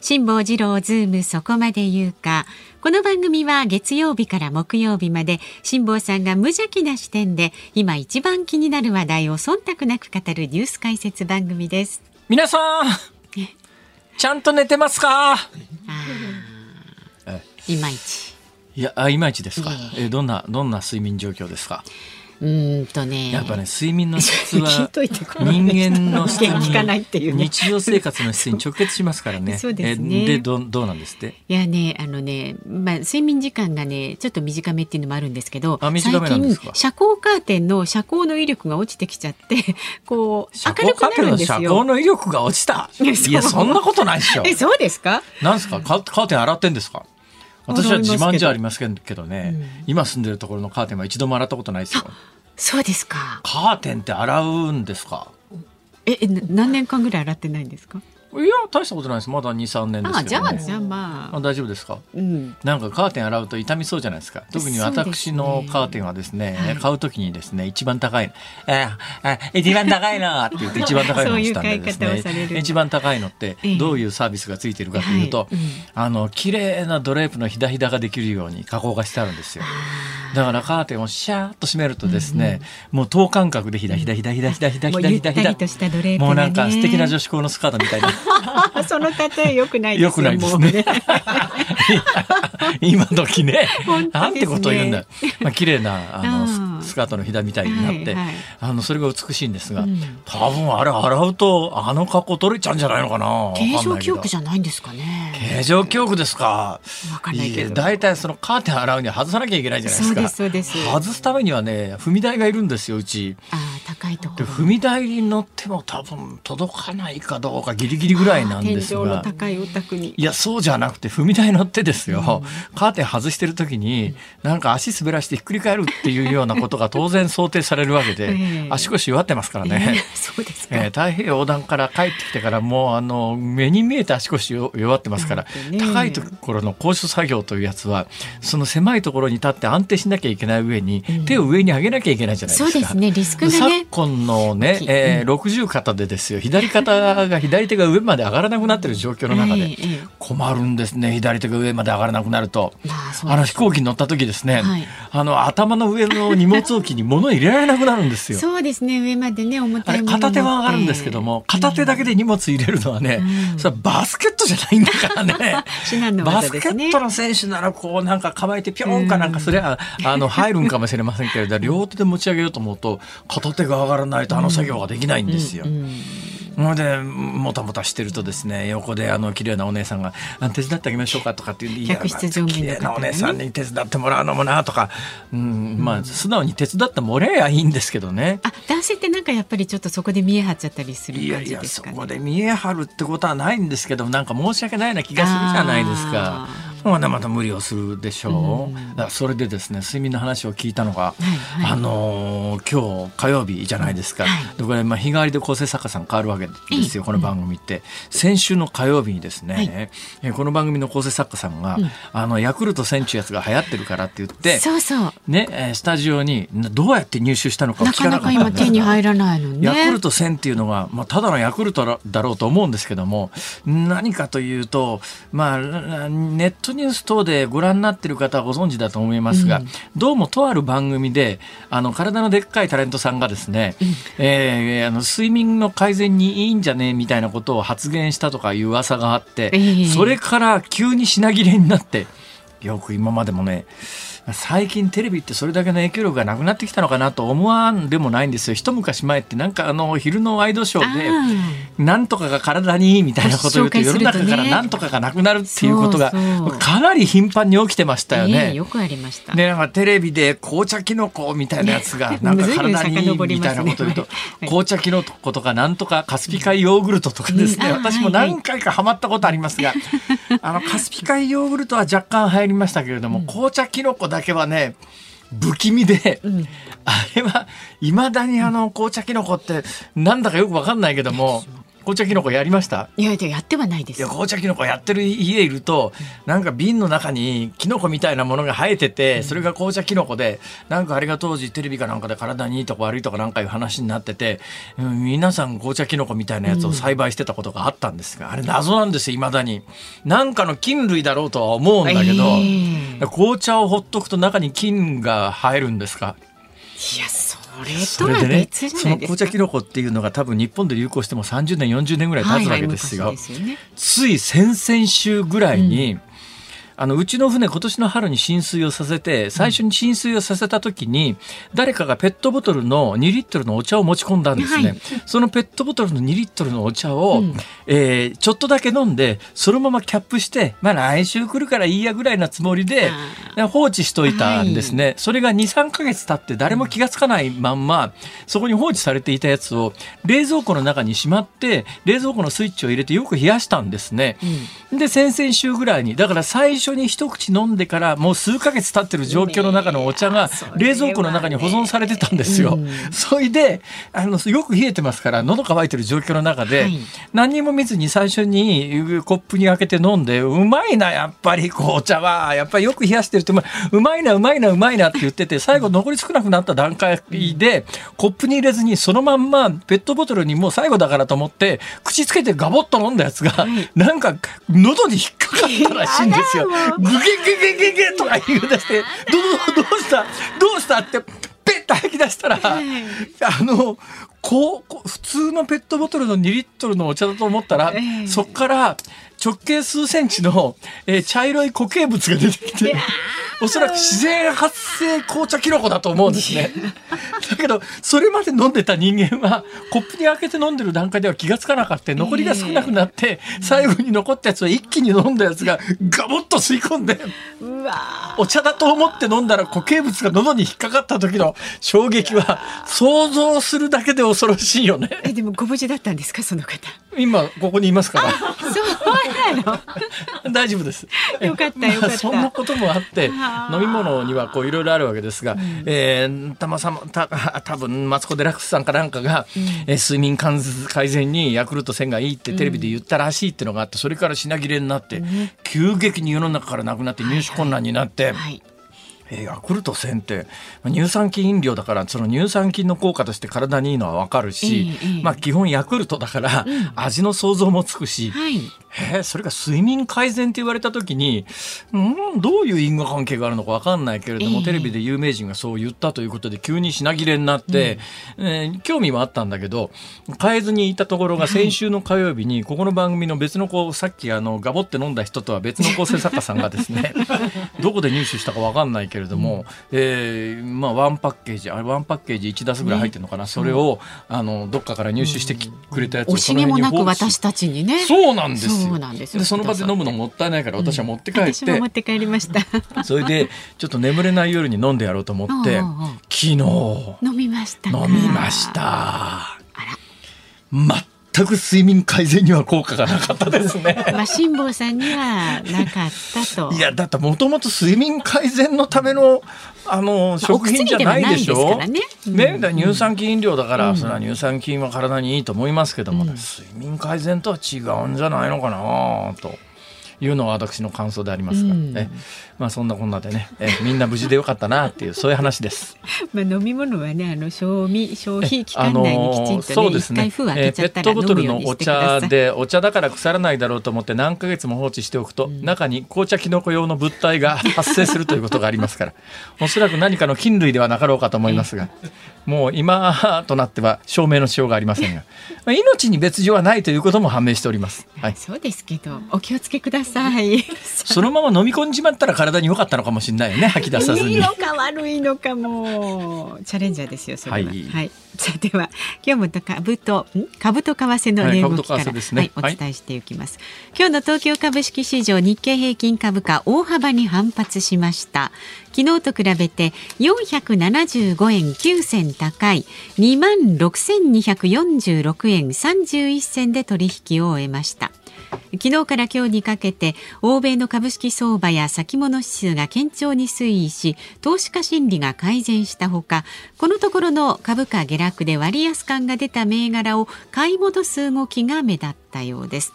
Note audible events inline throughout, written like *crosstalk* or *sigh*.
辛坊治郎ズームそこまで言うか。この番組は月曜日から木曜日まで辛坊さんが無邪気な視点で今一番気になる話題を忖度なく語るニュース解説番組です。皆さんちゃんと寝てますか？いまいち。いやあいまいちですか、ええどんなどんな睡眠状況ですか？うーんとね。やっぱね睡眠の質は *laughs* 人間の質聞かないっていうね。に日常生活の質に直結しますからね。*laughs* そうですね。えでどどうなんですって？いやね、あのね、まあ、睡眠時間がね、ちょっと短めっていうのもあるんですけど、あ短めなんですか？最近、遮光カーテンの遮光の威力が落ちてきちゃって、こう、遮明るくなるんですよ。遮光の威力が落ちた？*laughs* いやそんなことないでしょ。え、そうですか？なんですか？カカーテン洗ってんですか？私は自慢じゃありませんけどね、うん。今住んでるところのカーテンは一度も洗ったことないですよそうですか。カーテンって洗うんですか？え、何年間ぐらい洗ってないんですか？いや大したことないです。まだ23年ですけど、ね、ゃあ、じゃあまあ。あ大丈夫ですか？うん。なんかカーテン洗うと傷みそうじゃないですか？特に私のカーテンはですねはい。買うときにですね一番高い「ああ一番高いの!」って言って一番高いのをしたんでですね。一番高いのってええ。どういうサービスがついてるかというと、はい。うん。あの綺麗なドレープのひだひだができるように加工がしてあるんですよ。だからカーテンをシャーッと閉めるとですね、もう等間隔でひだひだひだひだひだひだひだひだひだもうなんか素敵な女子校のスカートみたいなあ *laughs* その例え良くないですよ。よくないですね。*laughs* 今時ねねなんてことを言うんだ。まあ綺麗なあうんのススカートのひだみたいになって、はいはいあのそれが美しいんですが、うん多分あれ洗うとあの格好取れちゃうんじゃないのかな？形状記憶じじゃないんですかね。形状記憶ですか。わかんないけどや大体そのカーテン洗うには外さなきゃいけないじゃないですか。そうですそうです外すためにはね踏み台がいるんですようち。あー高いところ。で踏み台に乗っても多分届かないかどうかギリギリぐらいなんです天井のが。高いお宅に。いやそうじゃなくて踏み台乗ってですよ、カーテン外してる時になんか足滑らしてひっくり返るっていうようなことが当然想定されるわけで、ええ足腰弱ってますからえね。ーそうですか。えー太平洋横断から帰ってきてからもうあの目に見えて足腰よ弱ってますから、ね高いところの高所作業というやつはその狭いところに立って安定しなきゃいけない上に、うん手を上に上げなきゃいけないじゃないですか。そうですね。リスクが昨ね。今のね、えー60肩でですよ。左肩が左手が上まで上がらなくなってる状況の中で、*laughs* 困るんですね。左手が上まで上がらなくなると。まあの飛行機に乗った時ですね、はい。あの頭の上の荷物置きに物入れられなくなるんですよ。そうですね。上までね重たい片手は上がるんですけども片手だけで荷物入れるのはね、それはバスケットじゃないんだからね。*laughs* 至難のバスケット。の選手ならこうなんか構えてピョンかなんかすればあの入るんかもしれませんけれど両手で持ち上げようと思うと片手が上がらないとあの作業ができないんですよ。でもたもたしてるとですね横であの綺麗なお姉さんが「あ手伝ってあげましょうか」とかって言うんでいや綺麗なお姉さんに手伝ってもらうのもなとか、うん、まあ素直に手伝ってもらえばいいんですけどね。あ男性ってなんかやっぱりちょっとそこで見え張っちゃったりする感いやいやじですかね。そこで見え張るってことはないんですけどなんか申し訳ないな気がするじゃないですかあ。まだまだ無理をするでしょう。うそれでですね睡眠の話を聞いたのが、はいはいあのー今日火曜日じゃないですか。はいでこれまあ日替わりで構成作家さん変わるわけですよ、この番組って。先週の火曜日にですね、はいえこの番組の構成作家さんが、うんあのヤクルト1000っていうやつが流行ってるからって言って。そうそう。ね、えースタジオになどうやって入手したのか聞かなかなかかったんですが今手に入らないのね。ヤクルト1000っていうのが、まあ、ただのヤクルトだだろうと思うんですけども何かというと、まあ、ネットニュース等でご覧になってる方はご存知だと思いますが、うん。どうもとある番組であの体のでっかいタレントさんがですね、えーあの睡眠の改善にいいんじゃねえみたいなことを発言したとかいう噂があって、ええ。それから急に品切れになってよく今までもね最近テレビってそれだけの影響力がなくなってきたのかなと思わんでもないんですよ。一昔前ってなんかあの昼のワイドショーであなんとかが体にいいみたいなことを言うと世の中からなんとかがなくなるっていうことがかなり頻繁に起きてましたよええね。よくありました。でなんかテレビで紅茶キノコみたいなやつがなんか体にいいみたいなこと言うとはい紅茶キノコとかなんとかカスピ海ヨーグルトとかですね。私も何回かハマったことありますがあのカスピ海ヨーグルトは若干入りましたけれども紅茶キノコだけはね不気味で、うん、あれはいまだにあの紅茶きのこってなんだかよくわかんないけども紅茶きのこやりました？いややってはないです。いや紅茶きのこやってる家いると、なんか瓶の中にきのこみたいなものが生えてて、それが紅茶きのこでなんかあれが当時テレビかなんかで体にいいとか悪いとかなんかいう話になってて、うん、皆さん紅茶きのこみたいなやつを栽培してたことがあったんですが、あれ謎なんですよいまだに。なんかの菌類だろうとは思うんだけど、えー、紅茶をほっとくと中に菌が生えるんですか？いやそれでね、その紅茶キノコっていうのが多分日本で流行しても30年40年ぐらい経つわけですよ。はいはい、ね、つい先々週ぐらいに、うんあのうちの船今年の春に浸水をさせて最初に浸水をさせた時に、誰かがペットボトルの2リットルのお茶を持ち込んだんですね、はい、そのペットボトルの2リットルのお茶を、うん、えー、ちょっとだけ飲んでそのままキャップしてまあ来週来るからいいやぐらいなつもりで放置しといたんですね、はい、それが23か月経って誰も気が付かないまんまそこに放置されていたやつを冷蔵庫の中にしまって冷蔵庫のスイッチを入れてよく冷やしたんですね、うん、で先々週ぐらいにだから最初初に一口飲んでからもう数ヶ月経ってる状況の中のお茶が冷蔵庫の中に保存されてたんですよ。*laughs* それであのよく冷えてますから喉乾いてる状況の中で、何にも見ずに最初にコップに開けて飲んでうまいなやっぱりこうお茶は。やっぱりよく冷やしてるってうまいなうまいなうまいなって言ってて最後残り少なくなった段階でコップに入れずにそのまんまペットボトルにもう最後だからと思って口つけてガボッと飲んだやつが、なんか喉に引っかかったらしいんですよ。グゲゲゲゲゲとか言い出して「どうどうしたどうした?」ってペッと吐き出したら、あのこう普通のペットボトルの2リットルのお茶だと思ったら、そっから直径数センチの、えー、茶色い固形物が出てきて。おそらく自然発生紅茶キノコだと思うんですね。だけどそれまで飲んでた人間はコップに開けて飲んでる段階では気が付かなかった残りが少なくなって、最後に残ったやつは一気に飲んだやつがガボッと吸い込んでお茶だと思って飲んだら固形物が喉に引っかかった時の衝撃は想像するだけで恐ろしいよね。えでもご無事だったんですかその方。今ここにいますから。そうなの。大丈夫です。よかったよかった。*laughs* そんなこともあって飲み物にはこういろいろあるわけですが、うん、えー、たまさまた *laughs* 多分マツコ・デラックスさんかなんかが、うん、えー、睡眠改善にヤクルト1000がいいってテレビで言ったらしいっていうのがあってそれから品切れになって、うん、急激に世の中からなくなって入手困難になって。はいはいえー、ヤクルト1000って乳酸菌飲料だからその乳酸菌の効果として体にいいのは分かるし、えー、まあ、基本ヤクルトだから、味の想像もつくし、はい、えー、それが睡眠改善って言われた時に、うん、どういう因果関係があるのか分かんないけれども、えー、テレビで有名人がそう言ったということで急に品切れになって、うん、えー、興味はあったんだけど変えずにいたところが先週の火曜日にここの番組の別の子さっきあのガボって飲んだ人とは別の構成作家さんがですね *laughs* どこで入手したか分かんないけれども、うん、えー、まあ、ワンパッケージあれワンパッケージ1ダスぐらい入ってるのかな、ね、それをあのどっかから入手してくれたやつを、惜しげもなく私たちにね。そうなんですそうなんですよ。その場で飲むのもったいないから私は持って帰って、持って帰りました。*laughs* それでちょっと眠れない夜に飲んでやろうと思って昨日。飲みました飲みました全く睡眠改善には効果がなかったですね。*laughs* まあ辛坊さんにはなかったと。いやだってもともと睡眠改善のためのあの食品じゃないでしょ？まあ、ね、ね、乳酸菌飲料だから、うん、それは乳酸菌は体にいいと思いますけども、うん、睡眠改善とは違うんじゃないのかなと。いうのは私の感想でありますが、うん、えまあそんなこんなでねえみんな無事でよかったなっていうそういう話です。まあ飲み物はねあの賞味消費期間内にきちんとね、あのー、一、ね、回封開けちゃったら飲むようにしてください。ペットボトルのお茶でお茶だから腐らないだろうと思って何ヶ月も放置しておくと、うん、中に紅茶キノコ用の物体が発生するということがありますから *laughs* おそらく何かの菌類ではなかろうかと思いますが *laughs* もう今となっては証明のしようがありませんが命に別状はないということも判明しております。はい、そうですけどお気をつけください。*laughs* そのまま飲み込んじまったら体に良かったのかもしれないよね吐き出さずに。いいのか悪いのかも。チャレンジャーですよそれは。はい、はい。さあでは今日も株と株と為替の値動きから、はいね。はい、お伝えしていきます、はい、今日の東京株式市場日経平均株価大幅に反発しました。昨日と比べて475円9銭高い。2万6246円31銭で取引を終えました昨日から今日にかけて欧米の株式相場や先物指数が堅調に推移し投資家心理が改善したほかこのところの株価下落で割安感が出た銘柄を買い戻す動きが目立ったようです。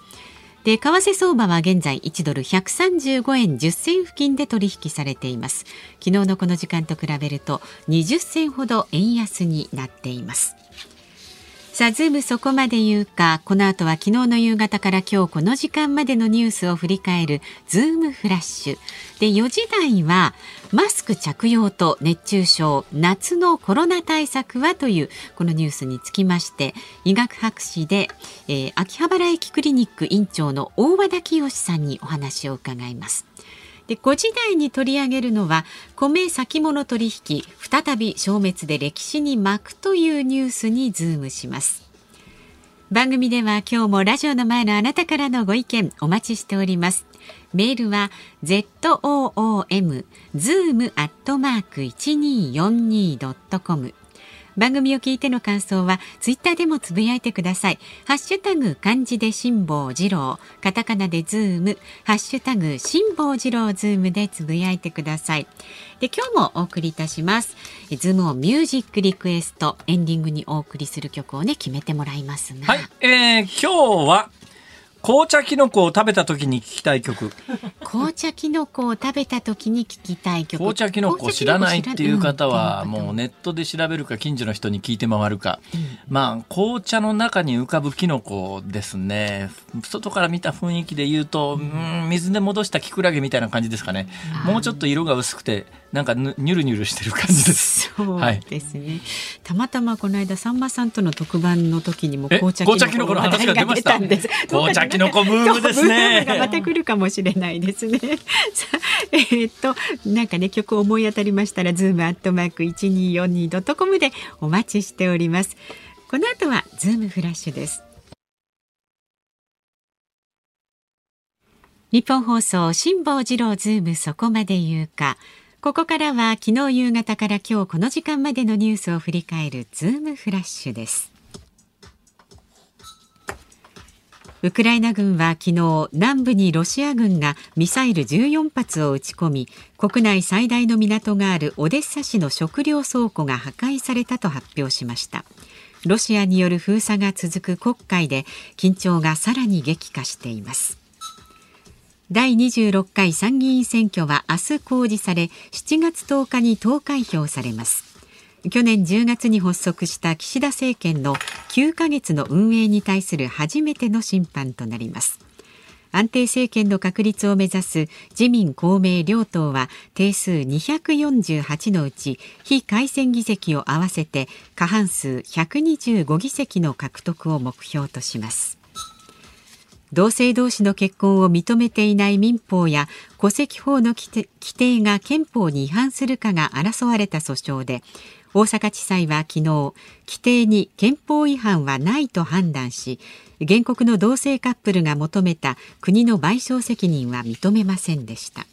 で為替相場は現在1ドル135円10銭付近で取引されています。昨日のこの時間と比べると20銭ほど円安になっています。さあ、ズームそこまで言うか、この後は昨日の夕方から今日この時間までのニュースを振り返るズームフラッシュ。で、4時台はマスク着用と熱中症、夏のコロナ対策はというこのニュースにつきまして、医学博士で、えー、秋葉原駅クリニック院長の大和田清さんにお話を伺います。で5時台に取り上げるのは米先物取引再び消滅で歴史に巻くというニュースにズームします。番組では今日もラジオの前のあなたからのご意見お待ちしております。メールは zoom zoom アットマーク 1242.com 番組を聞いての感想はツイッターでもつぶやいてください。ハッシュタグ漢字で辛坊治郎。カタカナでズーム。ハッシュタグ辛坊治郎ズームでつぶやいてください。で今日もお送りいたします。ズームをミュージックリクエストエンディングにお送りする曲をね決めてもらいますが。はい、えー、今日は紅茶きのこを食べた時に聞きたい曲。紅茶きのこを食べた時に聞きたい曲。紅茶きのこ知らないっていう方はもうネットで調べるか近所の人に聞いて回るか、うん、まあ紅茶の中に浮かぶきのこですね。外から見た雰囲気で言うと、うん、水で戻したキクラゲみたいな感じですかね。もうちょっと色が薄くてなんかニュルニュルしてる感じです。そうですね。はい、たまたまこの間さんまさんとの特番の時にも紅茶きのこの話が出ました。紅茶きのこブームですね。がまた来るかもしれないですね。さえー、っとなんかね曲思い当たりましたら zoom アットマーク一二四二ドットコムでお待ちしております。この後はズームフラッシュです。ニッポン放送辛坊治郎ズームそこまで言うか。ここからは昨日夕方から今日この時間までのニュースを振り返るズームフラッシュです。ウクライナ軍は昨日南部にロシア軍がミサイル14発を撃ち込み国内最大の港があるオデッサ市の食料倉庫が破壊されたと発表しました。ロシアによる封鎖が続く黒海で緊張がさらに激化しています。第26回参議院選挙は明日公示され7月10日に投開票されます。去年10月に発足した岸田政権の9ヶ月の運営に対する初めての審判となります。安定政権の確立を目指す自民公明両党は定数248のうち非改選議席を合わせて過半数125議席の獲得を目標とします。同性同士の結婚を認めていない民法や戸籍法の規定が憲法に違反するかが争われた訴訟で大阪地裁は昨日規定に憲法違反はないと判断し原告の同性カップルが求めた国の賠償責任は認めませんでした。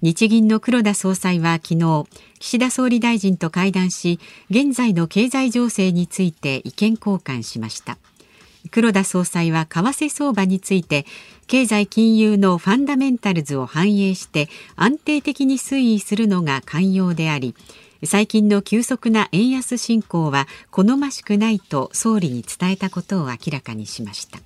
日銀の黒田総裁は昨日岸田総理大臣と会談し現在の経済情勢について意見交換しました。黒田総裁は為替相場について経済金融のファンダメンタルズを反映して安定的に推移するのが寛容であり最近の急速な円安進行は好ましくないと総理に伝えたことを明らかにしました。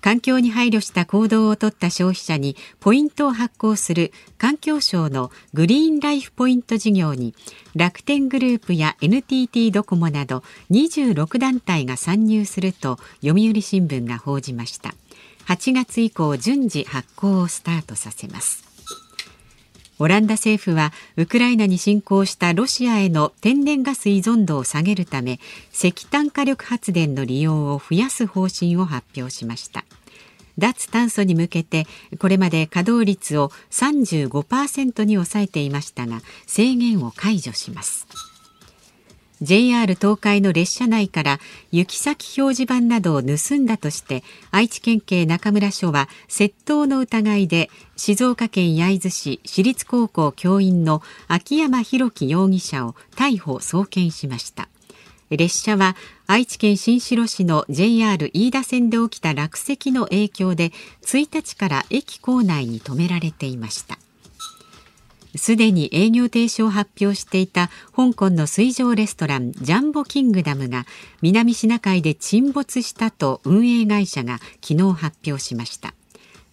環境に配慮した行動をとった消費者にポイントを発行する環境省のグリーンライフポイント事業に楽天グループや NTT ドコモなど26団体が参入すると読売新聞が報じました。8月以降順次発行をスタートさせます。オランダ政府はウクライナに侵攻したロシアへの天然ガス依存度を下げるため石炭火力発電の利用を増やす方針を発表しました。脱炭素に向けてこれまで稼働率を35%に抑えていましたが制限を解除します。JR 東海の列車内から行き先表示板などを盗んだとして愛知県警中村署は窃盗の疑いで静岡県焼津市私立高校教員の秋山博樹容疑者を逮捕送検しました。列車は愛知県新城市の JR 飯田線で起きた落石の影響で1日から駅構内に止められていました。すでに営業停止を発表していた香港の水上レストランジャンボキングダムが南シナ海で沈没したと運営会社が昨日発表しました。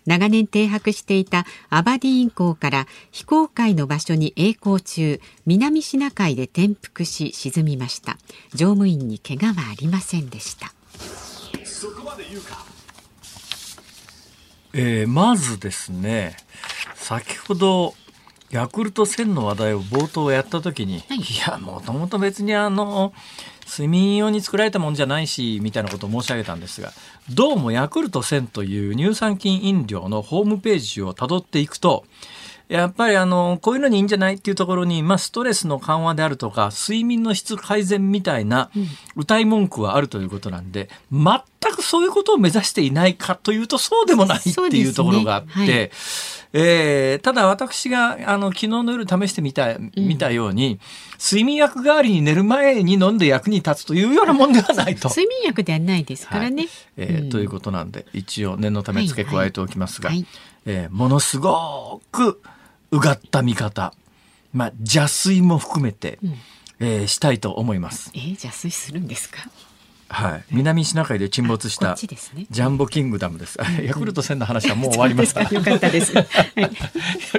長年停泊していたアバディーン港から非公開の場所に曳航中南シナ海で転覆し沈みました。乗務員に怪我はありませんでした。そこまで言うか。えー、まずですね先ほどヤクルト1000の話題を冒頭やった時に、はい、いやもともと別にあの睡眠用に作られたもんじゃないしみたいなことを申し上げたんですがどうもヤクルト1000という乳酸菌飲料のホームページをたどっていくとやっぱりあのこういうのにいいんじゃないっていうところに、まあ、ストレスの緩和であるとか睡眠の質改善みたいな歌い文句はあるということなんで、全くそういうことを目指していないかというとそうでもないっていうところがあって。ね。はい、えー、ただ私があの昨日の夜試してみた見たように、うん、睡眠薬代わりに寝る前に飲んで役に立つというようなもんではないと。睡眠薬ではないですからね。はい、えー、うん、ということなんで一応念のため付け加えておきますが、はいはい、えー、ものすごくうがった見方、まあ、邪推も含めて、うん、えー、したいと思います。えー、邪推するんですか？はい、南シナ海で沈没したジャンボキングダムです。*laughs* ヤクルト1000の話はもう終わりました。よかったです。*laughs* ヤ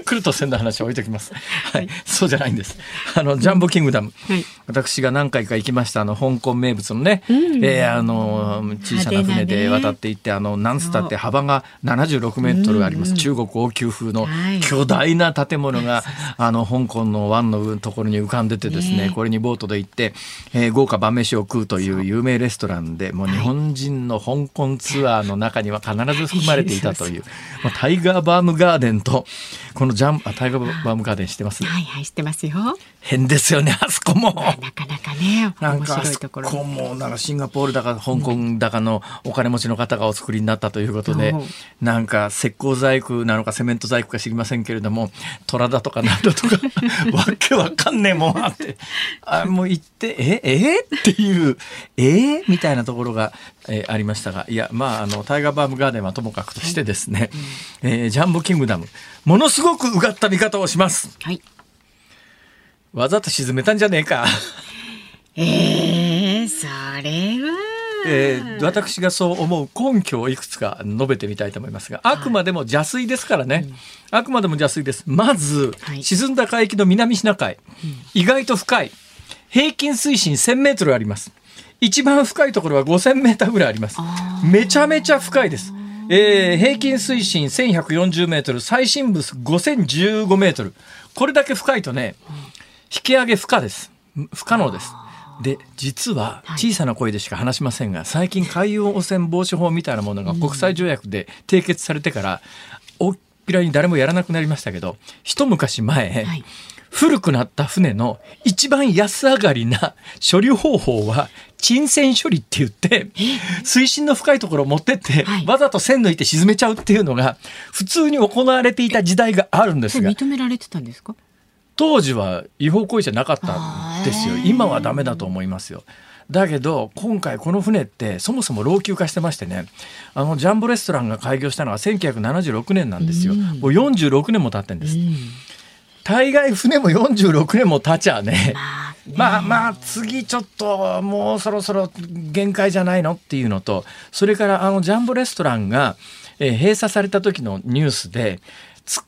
クルト1000の話は置いときます。はい、そうじゃないんです。あのジャンボキングダム、はい、私が何回か行きましたあの香港名物のね、うん、えー、あの小さな船で渡っていって、あのなんつったって幅が76メートルあります。中国王宮風の巨大な建物が、あの香港の湾のところに浮かんでてですね、これにボートで行って、えー、豪華晩飯を食うという。有名レストトランでもう日本人の香港ツアーの中には必ず含まれていたという、*laughs* まあ、タイガーバームガーデンとこのジャンあタイガーバームガーデン知ってます？はいはい知ってますよ。変ですよねあそこも。なかなかね面白いところこもなんかシンガポールだか香港だかのお金持ちの方がお作りになったということで、う。ん、なんか石膏細工なのかセメント細工か知りませんけれども虎だとかなんだとか *laughs* わけわかんねえもんあって。あもう行ってええ？っていうえ？みたいなところが、えー、ありましたがいやまああのタイガーバームガーデンはともかくとしてですね、はい、えー、ジャンボキングダムものすごくうがった見方をします。はい。わざと沈めたんじゃねえか。えー、それは。えー、私がそう思う根拠をいくつか述べてみたいと思いますがあくまでも邪推ですからね、あくまでも邪推です。まず、はい、沈んだ海域の南シナ海、うん、意外と深い。平均水深1000メートルあります一番深いところは5000メーターぐらいあります。めちゃめちゃ深いです。えー、平均水深1140メートル最深部5015メートル。これだけ深いとね、うん引き上げ不可です。不可能です。で実は小さな声でしか話しませんが、最近海洋汚染防止法みたいなものが国際条約で締結されてから、大っぴらに誰もやらなくなりましたけど一昔前、はい、古くなった船の一番安上がりな処理方法は沈船処理って言って水深の深いところを持ってって、はい、わざと線抜いて沈めちゃうっていうのが普通に行われていた時代があるんですが認められてたんですか？当時は違法行為じゃなかったんですよ。今はダメだと思いますよ。だけど今回この船ってそもそも老朽化してましてね。あのジャンボレストランが開業したのは1976年なんですよ、もう46年も経ってんです、大概船も46年も経ちゃね。まあまあ次ちょっともうそろそろ限界じゃないの？っていうのとそれからあのジャンボレストランが、え閉鎖された時のニュースで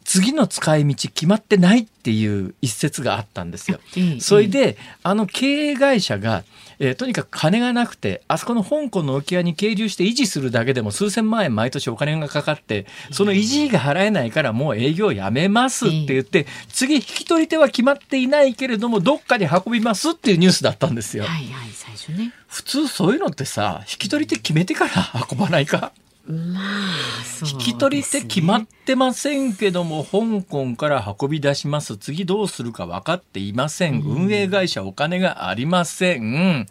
次の使い道決まってないっていう一節があったんですよ。それであの経営会社が、えー、とにかく金がなくてあそこの香港の沖合に係留して維持するだけでも数千万円毎年お金がかかってその維持費が払えないからもう営業やめますって言って次引き取り手は決まっていないけれどもどっかに運びますっていうニュースだったんですよ。はいはい、最初ね普通そういうのってさ引き取り手決めてから運ばないか？まあ、引き取り手決まってませんけども、香港から運び出します。次どうするか分かっていません。運営会社お金がありません。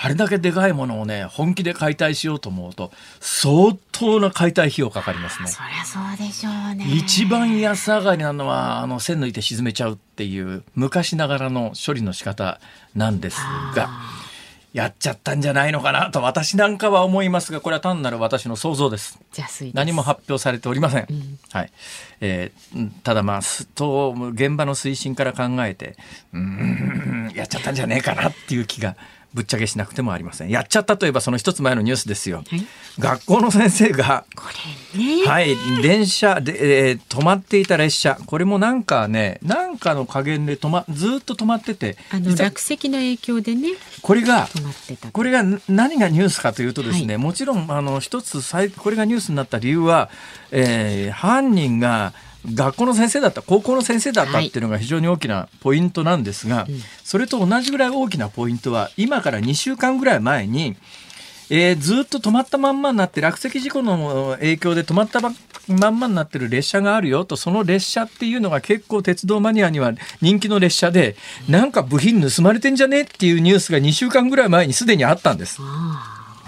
あれだけでかいものをね、本気で解体しようと思うと、相当な解体費用かかりますね。そりゃそうでしょうね。一番安上がりなのは、あの、線抜いて沈めちゃうっていう、昔ながらの処理の仕方なんですが、やっちゃったんじゃないのかなと私なんかは思いますがこれは単なる私の想像です。何も発表されておりません、うん、はい。えー、ただまあと現場の推進から考えてうんやっちゃったんじゃねえかなっていう気がぶっちゃけしなくてもありません。やっちゃったといえばその一つ前のニュースですよ、はい、学校の先生がこれね。はい電車で、えー、止まっていた列車。これもなんかねなんかの加減で止まずっと止まっててあの落石の影響でねこれがこれが何がニュースかというとですね、はい、もちろんあの一つこれがニュースになった理由は、えー、犯人が学校の先生だった高校の先生だったっていうのが非常に大きなポイントなんですが、はい、それと同じぐらい大きなポイントは今から2週間ぐらい前に、えー、ずっと止まったまんまになって落石事故の影響で止まったまんまになってる列車があるよとその列車っていうのが結構鉄道マニアには人気の列車でなんか部品盗まれてんじゃねっていうニュースが2週間ぐらい前にすでにあったんです。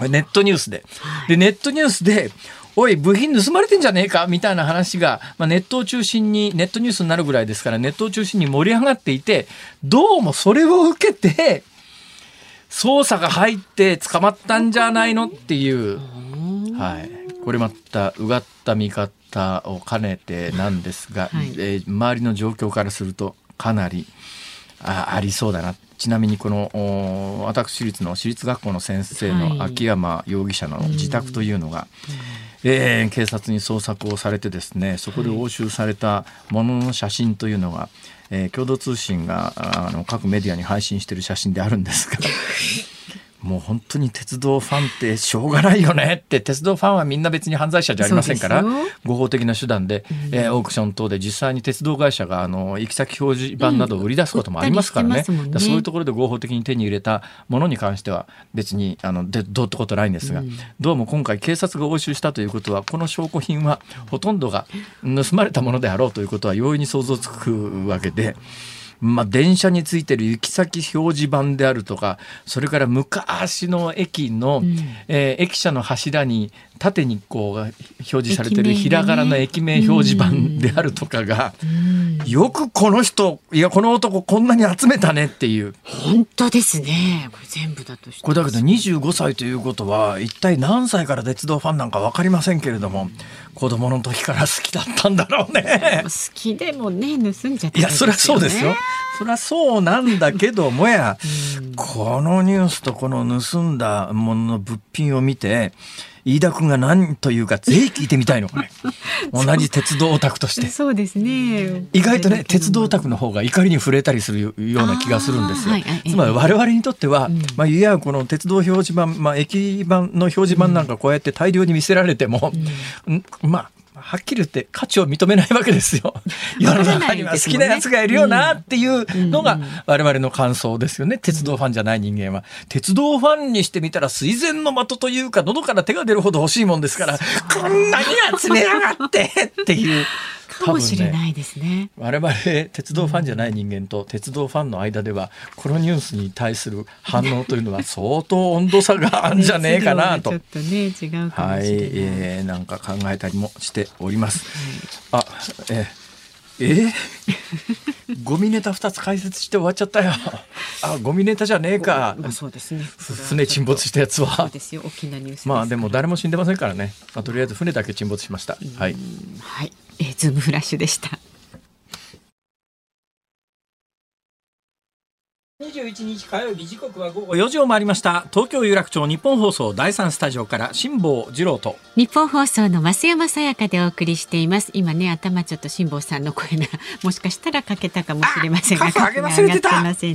ネットニュースで。でネットニュースでおい、部品盗まれてんじゃねえかみたいな話が、まあ、ネットを中心に、ネットニュースになるぐらいですから、ネットを中心に盛り上がっていて、どうもそれを受けて、捜査が入って捕まったんじゃないのっていう、はい。これまた、うがった見方を兼ねてなんですが、はい、えー、周りの状況からすると、かなりあありそうだな。ちなみにこの私立の私立学校の先生の秋山容疑者の自宅というのが、はいえー、警察に捜索をされてですねそこで押収されたものの写真というのが、えー、共同通信があの各メディアに配信している写真であるんですが *laughs* もう本当に鉄道ファンってしょうがないよねって鉄道ファンはみんな別に犯罪者じゃありませんから合法的な手段で、うん、えー、オークション等で実際に鉄道会社があの行き先表示板などを売り出すこともありますからね。うん。ね、そういうところで合法的に手に入れたものに関しては別にあのでどうってことないんですが、うん、どうも今回警察が押収したということはこの証拠品はほとんどが盗まれたものであろうということは容易に想像つくわけで。まあ、電車についてる行き先表示板であるとかそれから昔の駅の、うん、えー、駅舎の柱に縦にこう表示されてるひらがなの駅名表示板であるとかが、よくこの人いやこの男こんなに集めたねっていう。本当ですね。これ全部だとこれだけど25歳ということは一体何歳から鉄道ファンなんか分かりませんけれども子供の時から好きだったんだろうね。好きでもね盗んじゃった、ね、いやそりゃそうですよ。そりゃそうなんだけどもやこのニュースとこの盗んだものの物品を見て飯田君が何というかぜひ聞いてみたいのこれ *laughs* 同じ鉄道オタクとして。そうですね。意外とね鉄道オタクの方が怒りに触れたりするような気がするんですよ、はいつまり我々にとっては、うん、まあいやこの鉄道表示板、まあ、駅板の表示板なんかこうやって大量に見せられても、うん、まあはっきり言って価値を認めないわけですよ。*laughs* 世の中には好きなやつがいるよなっていうのが我々の感想ですよね。鉄道ファンじゃない人間は。鉄道ファンにしてみたら水前の的というか喉から手が出るほど欲しいもんですから、こんなに集めやがってっていう。かもしれないですね、ね、我々鉄道ファンじゃない人間と鉄道ファンの間ではこのニュースに対する反応というのは相当温度差があるんじゃねえかなとちょっとね違うかもしれない、はいえー、なんか考えたりもしております、はい、あえーえー、*laughs* ゴミネタ2つ解説して終わっちゃったよ。あ、ゴミネタじゃねえか。まあ、そうですね。船沈没したやつは。そうですよ。大きなニュースまあでも誰も死んでませんからね。まあ、とりあえず船だけ沈没しました。はい。はい。えー、ズームフラッシュでした。21日火曜日時刻は午後4時を回りました。東京有楽町日本放送第三スタジオから辛坊治郎と。日本放送の増山さやかでお送りしています。今ね頭ちょっと辛坊さんの声が *laughs* もしかしたらかけたかもしれませんが上がってません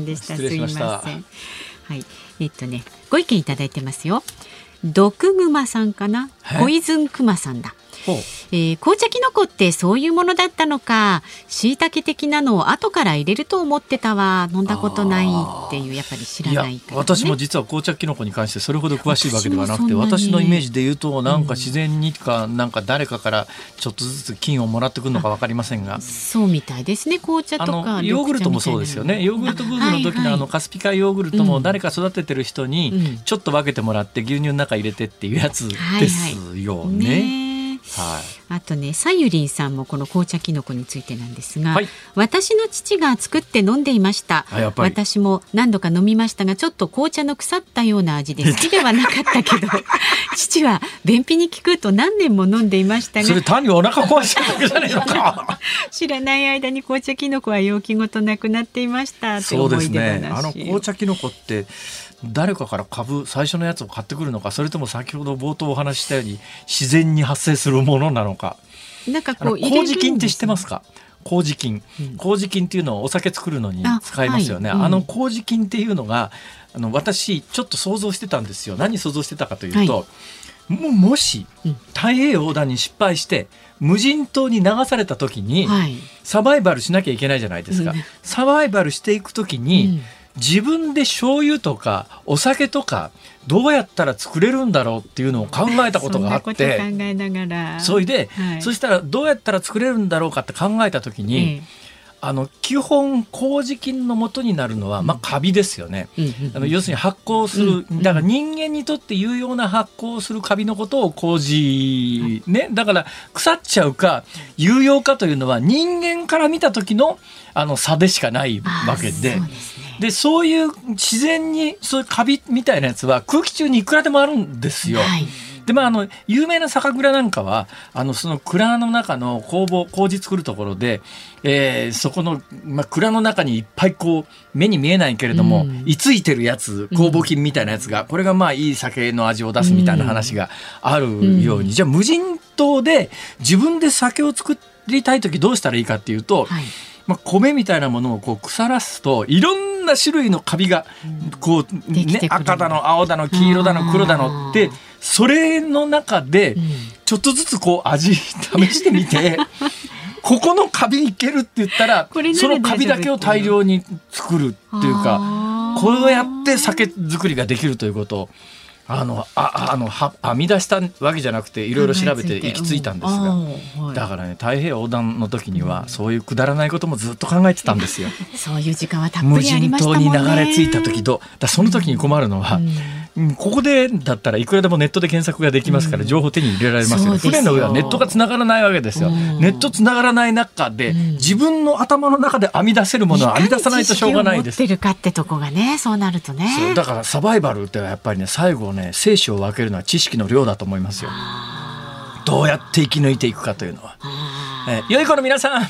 でした。すいません。はい。えっとねご意見いただいてますよ。毒熊さんかな、ポイズン熊さんだえー紅茶きのこってそういうものだったのか椎茸的なのを後から入れると思ってたわ。飲んだことないっていうやっぱり知らないね、私も実は紅茶キノコに関してそれほど詳しいわけではなくて私のイメージで言うとなんか自然にかなんか誰かからちょっとずつ菌をもらってくるのか分かりませんが。そうみたいですね紅茶あとかのヨーグルトもそうですよね。ヨーグルトブームの時のあのカスピ海ヨーグルトも誰か育ててる人うん。にちょっと分けてもらって牛乳の中入れてっていうやつですよね。ねはい。あとねさゆりんさんもこの紅茶きのこについてなんですが、はい。私の父が作って飲んでいました。私も何度か飲みましたがちょっと紅茶の腐ったような味で好きではなかったけど *laughs* 父は便秘に効くと何年も飲んでいましたがそれ単にお腹壊してるだけじゃないのか。*laughs* 知らない間に紅茶きのこは容器ごとなくなっていましたそうですね。あの紅茶キノコって誰かから株最初のやつを買ってくるのか、それとも先ほど冒頭お話ししたように自然に発生するものなのか。なんかこ麹菌って知ってますか？か？麹菌うん。麹菌っていうのをお酒作るのにあ使いますよね。はいうんあの麹菌っていうのがあの私ちょっと想像してたんですよ。何想像してたかというと。ももしうん太平洋横断に失敗して無人島に流された時に、はいサバイバルしなきゃいけないじゃないですか。うんサバイバルしていくときに、自分で醤油とかお酒とかどうやったら作れるんだろうっていうのを考えたことがあっそんなてこと考えながら。それで、はい。そしたらどうやったら作れるんだろうかって考えたときに、えあの基本麹菌の元になるのは、まあ、カビですよね。えうんうん。あの要するに発酵する、うんだから人間にとって有用な発酵するカビのことを麹、ね、だから腐っちゃうか有用かというのは人間から見た時のあの差でしかないわけで。あそうですねでそういう自然にそういうカビみたいなやつは空気中にいくらでもあるんですよ。はい。でまあ、あの有名な酒蔵なんかはあのその蔵の中の工房麹作るところで、えーそこの、まあ、蔵の中にいっぱいこう目に見えないけれども、うん。居ついてるやつ酵母菌みたいなやつが、これがまあいい酒の味を出すみたいな話があるように、じゃあ無人島で自分で酒を作りたい時どうしたらいいかっていうと、はいまあ、米みたいなものをこう腐らすといろんな種類のカビがこう、ね赤だの青だの黄色だの黒だのってそれの中でうん。ちょっとずつこう味試してみて *laughs* ここのカビいけるって言ったらそのカビだけを大量に作るっていうかこうやって酒造りができるということ。をあのああのは編み出したわけじゃなくていろいろ調べて行き着いたんですが。がだからね太平洋横断の時にはそういうくだらないこともずっと考えてたんですよ。*laughs* そういう時間はたっぷ無りあり人ましたもんね。島に流れ着いた時どう？だその時に困るのは、うんここでだったらいくらでもネットで検索ができますから情報手に入れられますよ、そうですよ。船の上はネットがつながらないわけですよ、うん。ネットつながらない中で、うん。自分の頭の中で編み出せるものは編み出さないとしょうがないでするかってとこがねそうなるとね。だからサバイバルってやっぱりね最後ね生死を分けるのは知識の量だと思いますよ。どうやって生き抜いていくかというのは、えー良い子の皆さん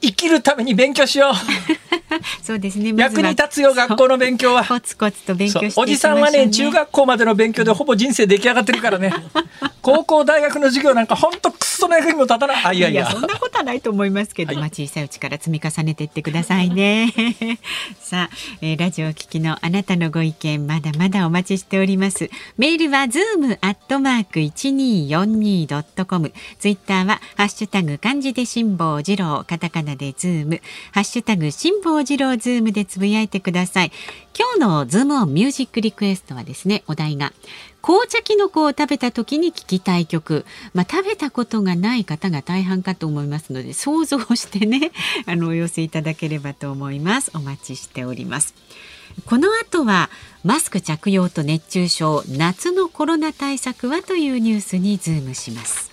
生きるために勉強しよう。*laughs* そうですね。ま役に立つよ学校の勉強は。コツコツと勉強しておじさんはね中学校までの勉強でほぼ人生出来上がってるからね。*laughs* 高校大学の授業なんかほんとクソの役にも立たないあいや。いやそんなことはないと思いますけど、はい。まあ小さいうちから積み重ねていってくださいね。*laughs* さあ、えーラジオお聞きのあなたのご意見まだまだお待ちしております。メールはズームアットマーク一二四二ドットコム。ツイッターはハッシュタグ漢字で辛坊治郎、カタカナでズーム、ハッシュタグ辛坊治郎ズームでつぶやいてください。今日のズームオンミュージックリクエストはですね、お題が紅茶きのこを食べた時に聴きたい曲、まあ、食べたことがない方が大半かと思いますので想像してね *laughs* あのお寄せいただければと思います。お待ちしております。この後はマスク着用と熱中症夏のコロナ対策はというニュースにズームします。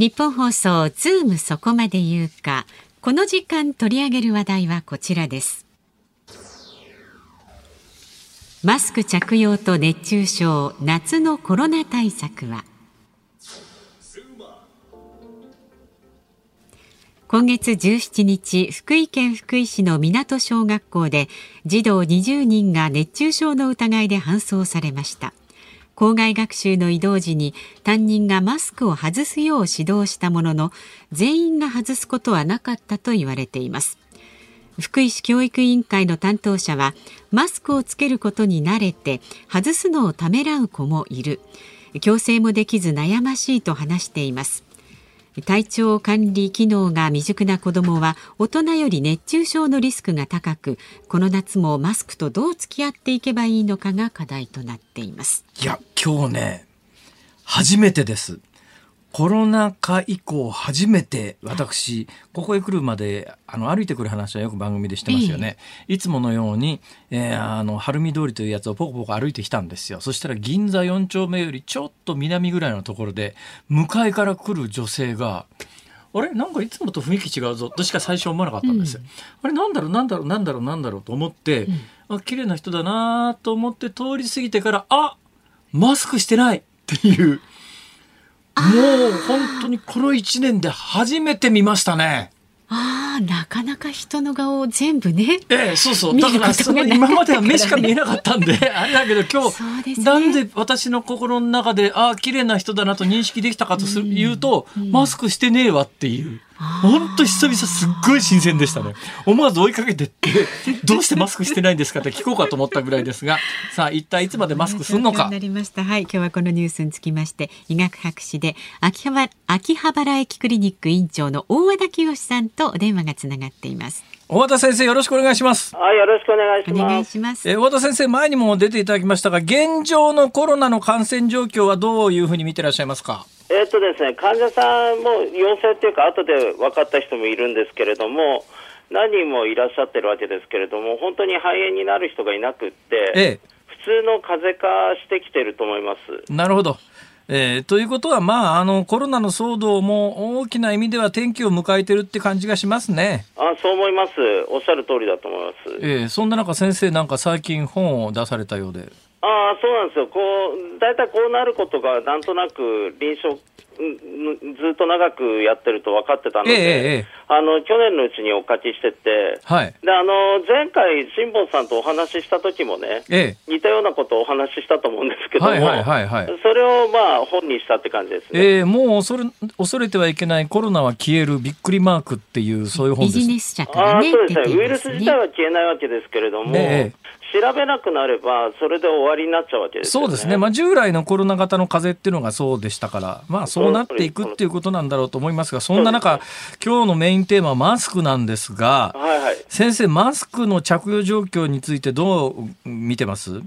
ニッポン放送ズームそこまで言うか。この時間取り上げる話題はこちらです。マスク着用と熱中症夏のコロナ対策は。今月17日福井県福井市の港小学校で児童20人が熱中症の疑いで搬送されました。校外学習の移動時に担任がマスクを外すよう指導したものの全員が外すことはなかったと言われています。福井市教育委員会の担当者はマスクをつけることに慣れて外すのをためらう子もいる。強制もできず悩ましいと話しています。体調管理機能が未熟な子どもは大人より熱中症のリスクが高くこの夏もマスクとどう付き合っていけばいいのかが課題となっています。いや今日ね初めてです。コロナ禍以降初めて私、ここへ来るまであの歩いてくる話はよく番組でしてますよね。いつものように、えー、あの晴海通りというやつをポコポコ歩いてきたんですよ。そしたら銀座4丁目よりちょっと南ぐらいのところで向かいから来る女性があれ？なんかいつもと雰囲気違うぞとしか最初思わなかったんです。よ。うん、あれ？なんだろう？なんだろう？なんだろう？なんだろう？と思って、うん、あ綺麗な人だなと思って通り過ぎてからあマスクしてない！っていう。もう本当にこの1年で初めて見ましたね。ああ、なかなか人の顔を全部ね。ええ、そうそう。だからその今までは目しか見えなかったんで、*laughs* あれだけど今日、ね、なんで私の心の中で、ああ、綺麗な人だなと認識できたかとする、言うと、マスクしてねえわっていう。本当久々すっごい新鮮でしたね。思わず追いかけてって、*laughs* どうしてマスクしてないんですかって聞こうかと思ったぐらいですが、*laughs* さあ一体いつまでマスクするのか。なりました。はい、今日はこのニュースにつきまして、医学博士で秋葉秋葉原駅クリニック院長の大和田清さんとお電話がつながっています。大和田先生よろしくお願いします。はい、よろしくお願いします。お願いします。え大和田先生前にも出ていただきましたが、現状のコロナの感染状況はどういうふうに見てらっしゃいますか？えっとですね、患者さんも陽性っていうか、後で分かった人もいるんですけれども、何人もいらっしゃってるわけですけれども、本当に肺炎になる人がいなくって、ええ、普通の風邪化してきてると思います。なるほど。えー、ということは、まあ、あのコロナの騒動も大きな意味では転機を迎えてるって感じがしますねあそう思います、おっしゃる通りだと思います、えー、そんな中、先生、なんか最近、本を出されたようで。あそうなんですよ。こう、大体こうなることがなんとなく臨床ずっと長くやってると分かってたので、ええ、あの去年のうちにお書きしてて、はい、であの前回、辛坊さんとお話しした時もね、え、似たようなことをお話ししたと思うんですけども、はいはいはいはい、それをまあ本にしたって感じですね、えー、もう恐れ恐れてはいけないコロナは消えるびっくりマークっていう、そういう本です。ビジネス社からね、あそうですね、ウイルス自体は消えないわけですけれども、調べなくなれば、それで終わりになっちゃうわけです、ね、そうですね、まあ、従来のコロナ型の風邪っていうのがそうでしたから、まあ、そうなっていくっていうことなんだろうと思いますが、そんな中、今日のメインテーマはマスクなんですが、はいはい、先生、マスクの着用状況について、どう見てます？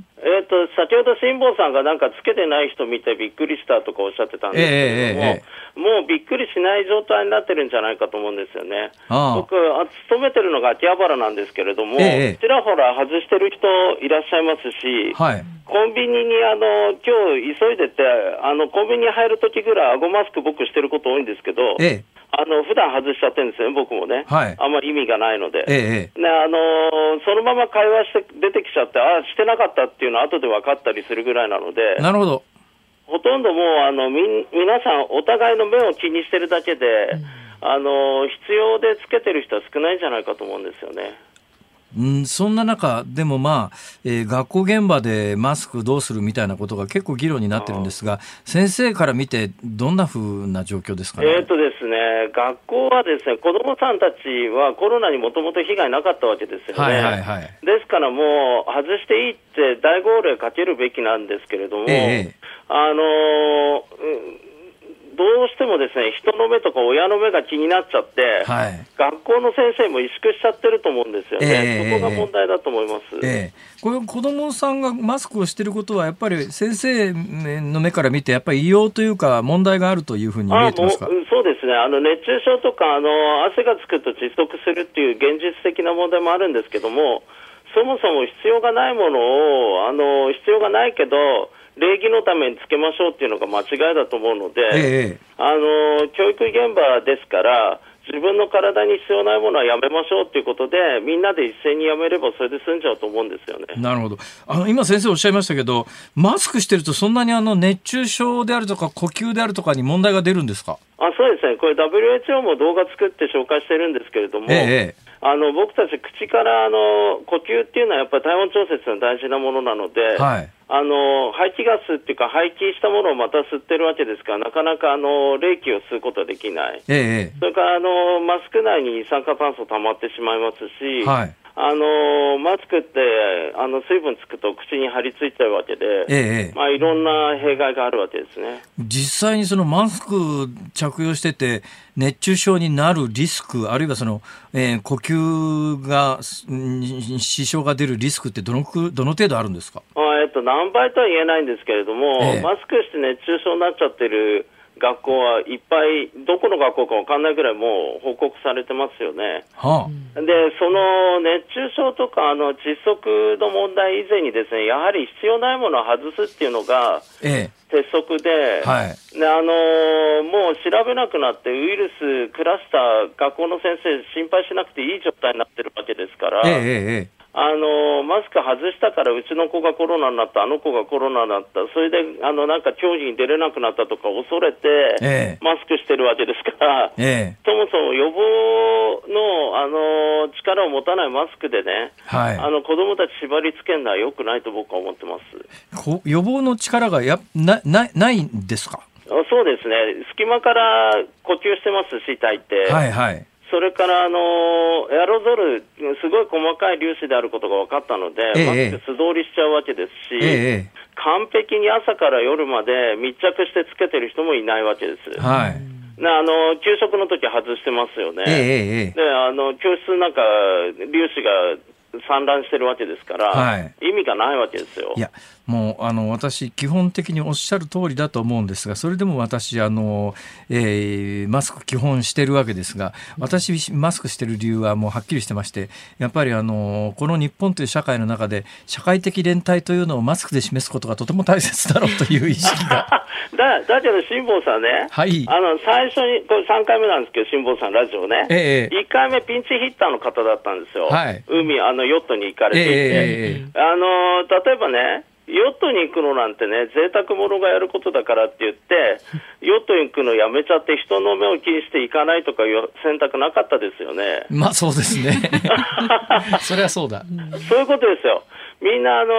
先ほど辛坊さんがなんかつけてない人見てびっくりしたとかおっしゃってたんですけれども、えーえー、もうびっくりしない状態になってるんじゃないかと思うんですよね。僕あ、勤めてるのが秋葉原なんですけれども、えー、ちらほら外してる人いらっしゃいますし、はい、コンビニにあの今日急いでて、あのコンビニに入るときぐらい、顎マスク僕してること多いんですけど、えーあの普段外しちゃってるんですよね、僕もね、はい、あんまり意味がないので、ええ、ねあのそのまま会話して出てきちゃって、ああ、してなかったっていうのは後で分かったりするぐらいなので、なるほど。ほとんどもうあのみ皆さん、お互いの目を気にしてるだけで、うん、あの必要でつけてる人は少ないんじゃないかと思うんですよね。うん、そんな中、でもまあ、えー、学校現場でマスクどうするみたいなことが結構議論になってるんですが、先生から見て、どんなふうな状況ですか、ね、えーとですね、学校はですね、子どもさんたちはコロナにもともと被害なかったわけですよね。はいはいはい、ですからもう、外していいって大号令かけるべきなんですけれども、えー、あのー、うんどうしてもですね人の目とか親の目が気になっちゃって、はい、学校の先生も萎縮しちゃってると思うんですよね、えー、そこが問題だと思います、えー、これ、子どもさんがマスクをしていることは、やっぱり先生の目から見て、やっぱり異様というか、問題があるというふうに見えてますか？そうですね。あの、熱中症とかあの、汗がつくと窒息するっていう現実的な問題もあるんですけども、そもそも必要がないものを、あの必要がないけど、礼儀のためにつけましょうっていうのが間違いだと思うので、ええ、あの教育現場ですから、自分の体に必要ないものはやめましょうということで、みんなで一斉にやめれば、それで済んじゃうと思うんですよね。なるほど。あの今、先生おっしゃいましたけど、マスクしてると、そんなにあの熱中症であるとか、呼吸であるとかに問題が出るんですか？あそうですね、これ、WHO も動画作って紹介してるんですけれども、ええ、あの僕たち、口からあの呼吸っていうのは、やっぱり体温調節の大事なものなので、はいあの排気ガスっていうか、排気したものをまた吸ってるわけですから、なかなかあの冷気を吸うことはできない、ええ、それからあのマスク内に二酸化炭素溜まってしまいますし、はい、あのマスクってあの水分つくと口に張り付いちゃうわけで、ええまあ、いろんな弊害があるわけですね。実際にそのマスク着用してて、熱中症になるリスク、あるいはその、えー、呼吸が支障が出るリスクってどのどの程度あるんですか、えっと、何倍とは言えないんですけれども、えマスクして熱中症になっちゃってる学校はいっぱい、どこの学校か分かんないぐらいもう報告されてますよね。はあ、で、その熱中症とかあの窒息の問題以前にですね、やはり必要ないものを外すっていうのが、ええ。鉄則で、はい、であのー、もう調べなくなって、ウイルス、クラスター、学校の先生、心配しなくていい状態になってるわけですから、えええあのマスク外したからうちの子がコロナになった、あの子がコロナになった、それであのなんか競技に出れなくなったとか恐れて、ええ、マスクしてるわけですから、ええ、そもそも予防のあの力を持たないマスクでね、はい、あの子供たち縛り付けるのはよくないと僕は思ってます。予防の力がやななないんですか？そうですね、隙間から呼吸してますし、大抵。はいはいそれからあのエアロゾル、すごい細かい粒子であることが分かったので、ええ、マスク素通りしちゃうわけですし、え、完璧に朝から夜まで密着してつけてる人もいないわけです。はい。ね、あの給食の時外してますよね、であの教室なんか粒子が散乱してるわけですから、はい、意味がないわけですよ。いやもうあの私基本的におっしゃる通りだと思うんですがそれでも私あの、えー、マスク基本してるわけですが私マスクしてる理由はもうはっきりしてましてやっぱりあのこの日本という社会の中で社会的連帯というのをマスクで示すことがとても大切だろうという意識が。*laughs* だだけど辛坊さんね、はい、あの最初にこれ3回目なんですけど辛坊さんラジオね、ええ、1回目ピンチヒッターの方だったんですよ、はい、海あのヨットに行かれていて、えー、あの例えばねヨットに行くのなんてね、贅沢者がやることだからって言って、*laughs* ヨットに行くのやめちゃって、人の目を気にして行かないとかいう選択なかったですよね。まあそうですね。*laughs* それはそうだ。そういうことですよ。みんな、あの、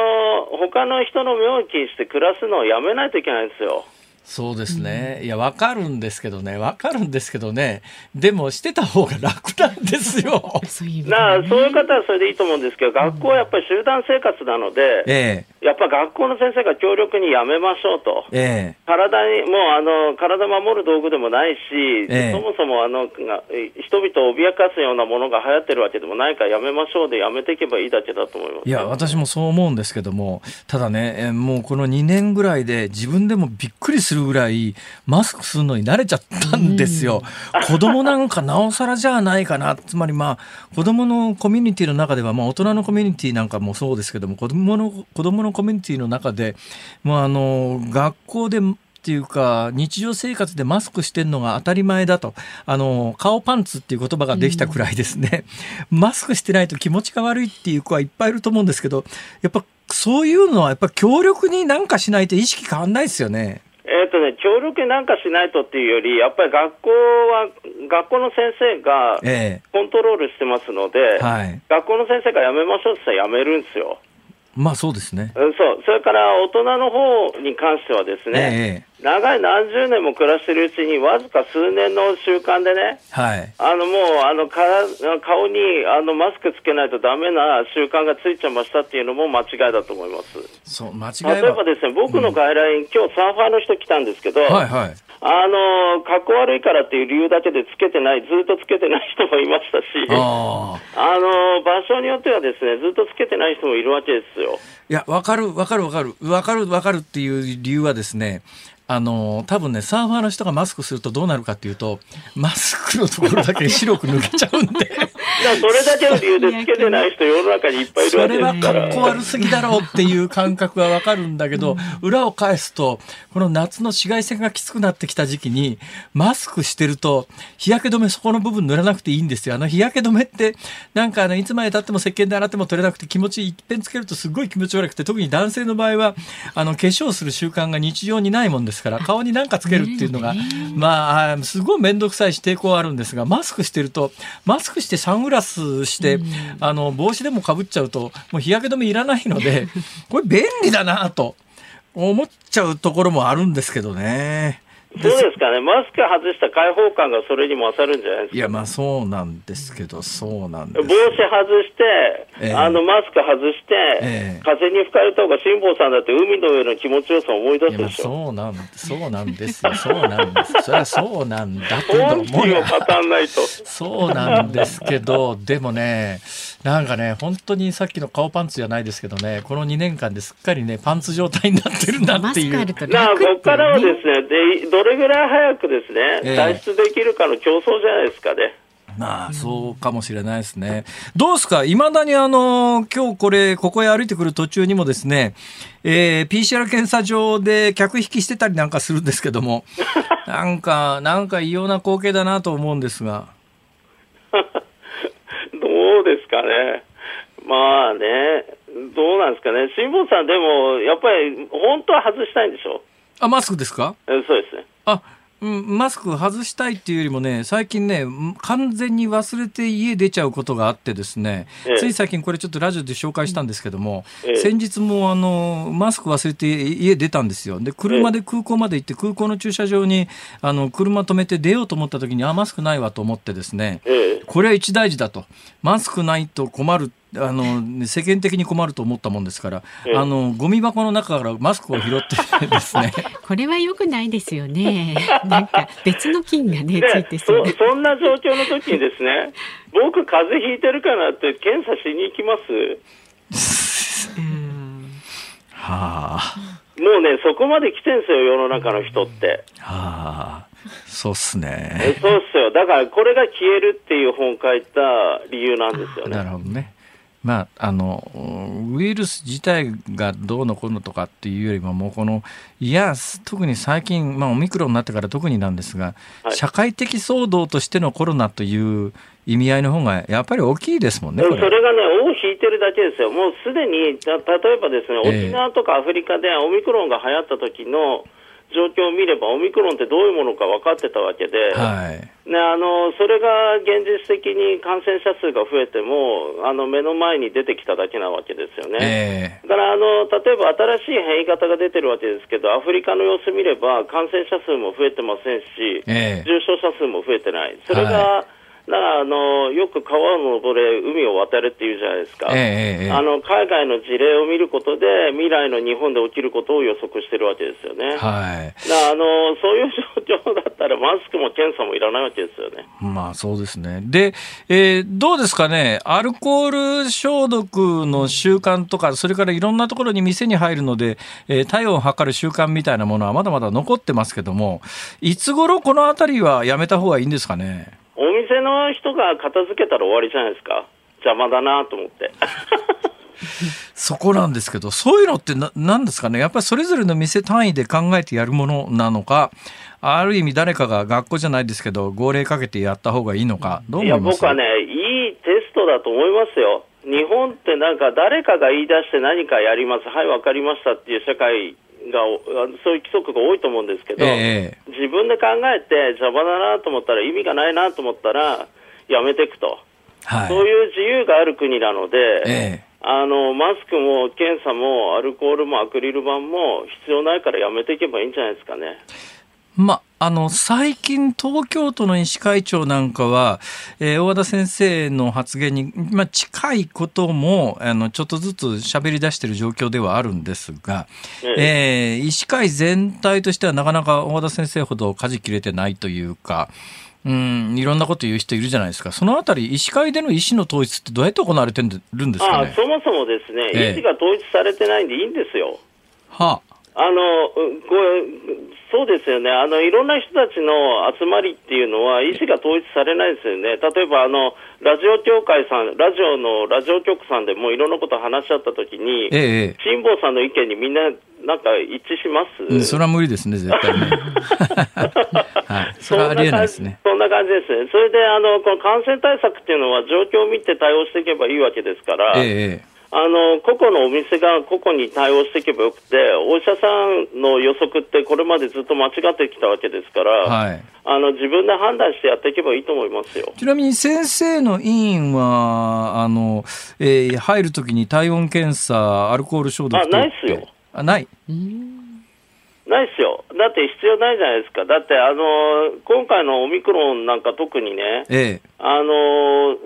他の人の目を気にして暮らすのをやめないといけないんですよ。そうですね。いや、わかるんですけどね。わかるんですけどね。でも、してた方が楽なんですよ。そういうなそういう方はそれでいいと思うんですけど、学校はやっぱり集団生活なので、ええ、やっぱ学校の先生が強力にやめましょうと。ええ、体に、もう、あの、体守る道具でもないし、ええ、そもそも、あの、人々を脅かすようなものが流行ってるわけでもないから、やめましょうでやめていけばいいだけだと思います。いや、私もそう思うんですけども、ただね、もうこの2年ぐらいで自分でもびっくりするするぐらいマスクするのに慣れちゃったんですよ。子供なんかなおさらじゃないかな。つまりまあ子供のコミュニティの中では、まあ大人のコミュニティなんかもそうですけども、子供の、子供のコミュニティの中で、まああの、学校でっていうか日常生活でマスクしてるのが当たり前だと。あの顔パンツっていう言葉ができたくらいですね、うん、マスクしてないと気持ちが悪いっていう子はいっぱいいると思うんですけどやっぱそういうのはやっぱ強力になんかしないと意識変わんないですよね。えーとね、協力なんかしないとっていうより、やっぱり学校は、学校の先生がコントロールしてますので、えーはい、学校の先生が辞めましょうって言ったら辞めるんですよ。まあそうですね。うん、そう。それから大人の方に関してはですね、えー、長い何十年も暮らしているうちに、わずか数年の習慣でね、はい、あのもうあのから顔にあのマスクつけないとだめな習慣がついちゃいましたっていうのも間違いだと思います。そう間違い例えばですね、僕の外来、うん、今日サーファーの人来たんですけど、はいはい、あの、かっこ悪いからっていう理由だけでつけてない、ずっとつけてない人もいましたし、あの、場所によってはですね、ずっとつけてない人もいるわけですよ。いや、わかる、わかる、わかる、わかる、わかるっていう理由はですね、あの多分ねサーファーの人がマスクするとどうなるかっていうとマスクのところだけ白く抜けちゃうんで。それだけの理由でつけてない人世の中にいっぱいいるわけですから。それは格好悪すぎだろうっていう感覚はわかるんだけど、裏を返すとこの夏の紫外線がきつくなってきた時期にマスクしてると日焼け止めそこの部分塗らなくていいんですよ。あの日焼け止めってなんかあのいつまでたっても石鹸で洗っても取れなくて気持ちいっぺんつけるとすごい気持ち悪くて特に男性の場合はあの化粧する習慣が日常にないもんですから顔に何かつけるっていうのが、まあすごい面倒くさいし抵抗あるんですがマスクしてるとマスクしてサングララスして、あの帽子でもかぶっちゃうともう日焼け止めいらないので *laughs* これ便利だなと思っちゃうところもあるんですけどね。そうですかね、マスク外した開放感がそれにも勝るんじゃないですか？いや、まあそうなんですけど、そうなんです。帽子外して、えー、あのマスク外して、えー、風に吹かれた方が辛坊さんだって海の上の気持ちよさを思い出すでしょ？そうなんそうなんですよ、そうなんです。それはそうなんだけども。本人を語んないと。そうなんですけど、でもね、なんかね、本当にさっきの顔パンツじゃないですけどね、この2年間ですっかりね、パンツ状態になってるんだっていう。まあ、ここからはですね、で、どれぐらい早くですね、えー、脱出できるかの競争じゃないですかね。まあ、そうかもしれないですね。どうですか？いまだにあの、今日これ、ここへ歩いてくる途中にもですね、えー、PCR 検査場で客引きしてたりなんかするんですけども、*laughs* なんか、なんか異様な光景だなと思うんですが。*laughs* どうですかね？まあね、どうなんですかね？辛坊さん、でも、やっぱり、本当は外したいんでしょ？あ、マスクですか？そうですね。あ、うん、マスク外したいっていうよりもね、最近ね、完全に忘れて家出ちゃうことがあってですね、ええ、つい最近これちょっとラジオで紹介したんですけども、え、先日もあの、マスク忘れて家出たんですよ。で、車で空港まで行って、空港の駐車場に、あの、車止めて出ようと思った時に、あ、マスクないわと思ってですね、これは一大事だと。マスクないと困るあの世間的に困ると思ったもんですから、あのゴミ箱の中からマスクを拾ってですね。*laughs* これはよくないですよね。なんか別の菌がねついてそそんな状況の時にですね *laughs* 僕風邪ひいてるかなって検査しに行きます。はあ。もうねそこまで来てんすよ世の中の人って。はあ。そうっすね。そうっすよ。だからこれが消えるっていう本書いた理由なんですよね。なるほどね。まあ、あのウイルス自体がどうのこうのとかっていうよりももうこのいや特に最近、まあ、オミクロンになってから特になんですが、はい、社会的騒動としてのコロナという意味合いの方がやっぱり大きいですもんね。それがね、尾を引いてるだけですよ。もうすでに、例えばですね、沖縄とかアフリカでオミクロンが流行った時の、状況を見れば、オミクロンってどういうものか分かってたわけで、はい、ね、あのそれが現実的に感染者数が増えても、あの目の前に出てきただけなわけですよね。えー、だからあの、例えば新しい変異型が出てるわけですけど、アフリカの様子見れば、感染者数も増えてませんし、えー、重症者数も増えてない。それが、はいだからあのよく川を登れ、海を渡れっていうじゃないですか、えー、あの海外の事例を見ることで、未来の日本で起きることを予測してるわけですよね。はい、だあのそういう状況だったら、マスクも検査もいらないわけですよね。まあそうですね。で、えー、どうですかね、アルコール消毒の習慣とか、それからいろんなところに店に入るので、えー、体温を測る習慣みたいなものはまだまだ残ってますけども、いつ頃このあたりはやめた方がいいんですかね？お店の人が片付けたら終わりじゃないですか。邪魔だなと思って。そこなんですけど、そういうのってな何ですかねやっぱりそれぞれの店単位で考えてやるものなのか、ある意味誰かが学校じゃないですけど、号令かけてやった方がいいのか、どう思います？いや、僕はね、いいテストだと思いますよ。日本ってなんか誰かが言い出して何かやります、はい、わかりましたっていう社会がそういう規則が多いと思うんですけど、えー、自分で考えて邪魔だなと思ったら意味がないなと思ったらやめていくと、はい、そういう自由がある国なので、えー、あのマスクも検査もアルコールもアクリル板も必要ないからやめていけばいいんじゃないですかね。まあの最近、東京都の医師会長なんかは、えー、大和田先生の発言に、まあ、近いこともあのちょっとずつ喋り出している状況ではあるんですが、ええ。ー、医師会全体としてはなかなか大和田先生ほど舵切れてないというか、うん、いろんなこと言う人いるじゃないですか、そのあたり、医師会での医師の統一ってどうやって行われてるんですか、ね、あそもそもですね、えー、医師が統一されてないんでいいんですよ。はあ。あのこれそうですよねあの、いろんな人たちの集まりっていうのは、意思が統一されないですよね、例えばあのラジオ協会さん、ラジオのラジオ局さんでもいろんなこと話し合ったときに、ええ、辛坊さんの意見にみんな、なんか一致します、うん、それは無理ですね、絶対ね。*laughs* はい、それはありえないですね。そんな感じですね。それであのこの感染対策っていうのは状況を見て対応していけばいいわけですから。ええあの個々のお店が個々に対応していけばよくて、お医者さんの予測ってこれまでずっと間違ってきたわけですから、はい、あの自分で判断してやっていけばいいと思いますよちなみに先生の委員は、あのえー、入るときに体温検査、アルコール消毒あないっすよ。あないないっすよ。だって必要ないじゃないですか。だって、あの今回のオミクロンなんか特にね、ええ、あの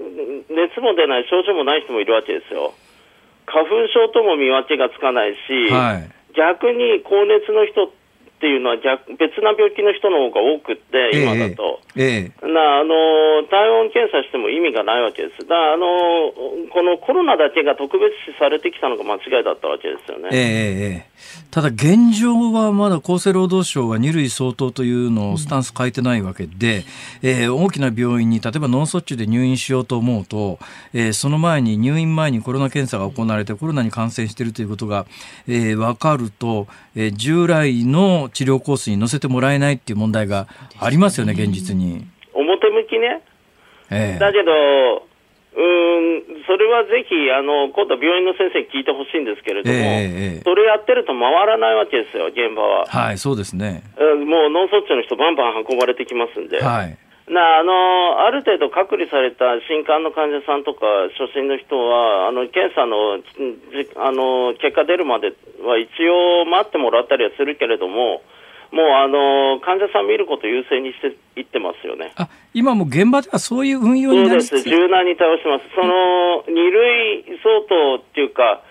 熱も出ない、症状もない人もいるわけですよ。花粉症とも見分けがつかないし、はい、逆に高熱の人っていうのは逆別な病気の人の方が多くって、今だと。ええなあの体温検査しても意味がないわけです。だあのこのコロナだけが特別視されてきたのが間違いだったわけですよね。ええただ現状はまだ厚生労働省は2類相当というのをスタンス変えてないわけで、うん、えー、大きな病院に例えば脳卒中で入院しようと思うと、えー、その前に入院前にコロナ検査が行われてコロナに感染しているということが、えー、分かると、えー、従来の治療コースに乗せてもらえないっていう問題がありますよね、現実に。表向きね。えー、だけど、うんそれはぜひあの今度は病院の先生に聞いてほしいんですけれども、えー、それやってると回らないわけですよ、現場は。はい、そうですね。もう脳卒中の人、バンバン運ばれてきますんで。はいなあのある程度隔離された新冠の患者さんとか初診の人はあの検査のあの結果出るまでは一応待ってもらったりはするけれどももうあの患者さん見ること優先にしていってますよね。あ今も現場ではそういう運用になりそうです、柔軟に対応します。その二類相当っていうか、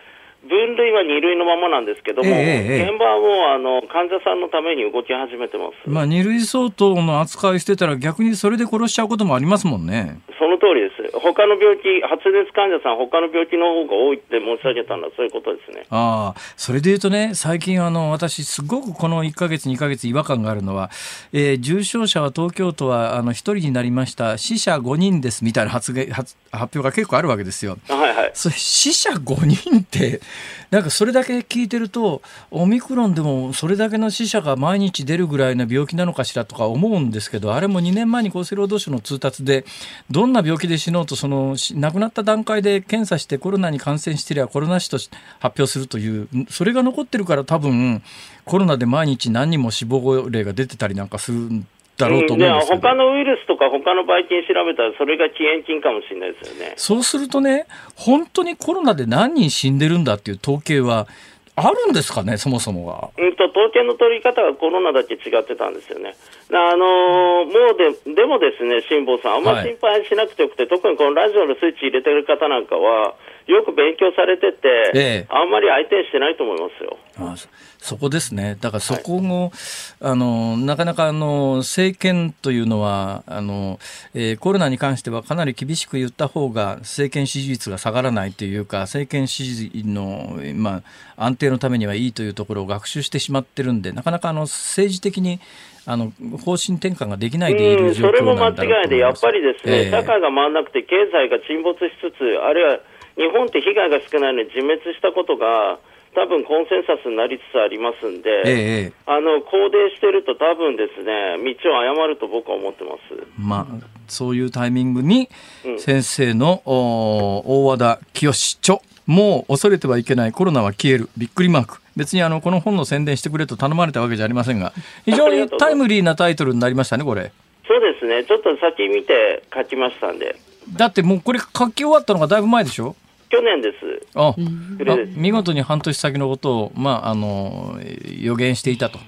分類は2類のままなんですけども、えー、現場はもうあの患者さんのために動き始めてます、まあ、2類相当の扱いしてたら、逆にそれで殺しちゃうこともありますもんね。その通りです、他の病気、発熱患者さん、他の病気の方が多いって申し上げたのは、そういうことですね。あそれでいうとね、最近あの、私、すごくこの1か月、2か月、違和感があるのは、えー、重症者は東京都はあの1人になりました、死者5人ですみたいな発言発発表が結構あるわけですよ。はいはい、それ死者5人ってなんかそれだけ聞いてるとオミクロンでもそれだけの死者が毎日出るぐらいの病気なのかしらとか思うんですけどあれも2年前に厚生労働省の通達でどんな病気で死のうとその亡くなった段階で検査してコロナに感染していればコロナ死と発表するというそれが残ってるから多分コロナで毎日何人も死亡例が出てたりなんかするだろうと思うんですけど、他のウイルスとか他のばい菌調べたらそれが起源菌かもしれないですよねそうするとね本当にコロナで何人死んでるんだっていう統計はあるんですかね、そもそもが。うんと、統計の取り方がコロナだけ違ってたんですよね。あのー、もうで、でもですね、辛坊さん、あんまり心配しなくてよくて、はい、特にこのラジオのスイッチ入れてる方なんかは、よく勉強されてて、ええ、あんまり相手してないと思いますよ。あそこですね。だからそこも、はい、あの、なかなかあの、政権というのは、あの、えー、コロナに関してはかなり厳しく言った方が政権支持率が下がらないというか、政権支持の、まあ、安定のためにはいいというところを学習してしまってるんで、なかなかあの、政治的にあの方針転換ができないでいる状況なんだろうとそれも間違いで、やっぱりですね、えー、社会が回らなくて、経済が沈没しつつ、あるいは日本って被害が少ないのに自滅したことが、多分コンセンサスになりつつありますんで、ええ、あの公電してると、多分ですね道を誤ると僕は思ってます、まあ、そういうタイミングに、先生の、うん、大和田清著、もう恐れてはいけないコロナは消える、びっくりマーク。別にあのこの本の宣伝してくれと頼まれたわけじゃありませんが、非常にタイムリーなタイトルになりましたね、これ。そうですね、ちょっと先見て書きましたんで。だってもうこれ書き終わったのがだいぶ前でしょ？去年です。あ、見事に半年先のことを、まあ、あの、予言していたと。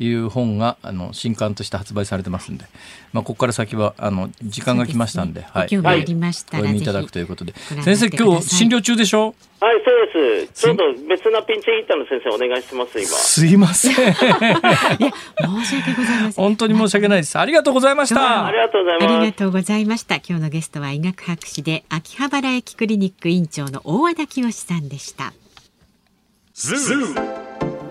いう本があの新刊として発売されてますんで、まあ、ここから先はあの時間が来ましたんで、でね、はい、興味ありましたお読みいただくということで。先生今日診療中でしょ？はいそうです。ちょっと別なピンチヒッターの先生お願いします今。すいません。*laughs* いや申し訳ございません。本当に申し訳ないです。ありがとうございました。ありがとうございます。ありがとうございました。今日のゲストは医学博士で秋葉原駅クリニック院長の大和田潔さんでした。ズー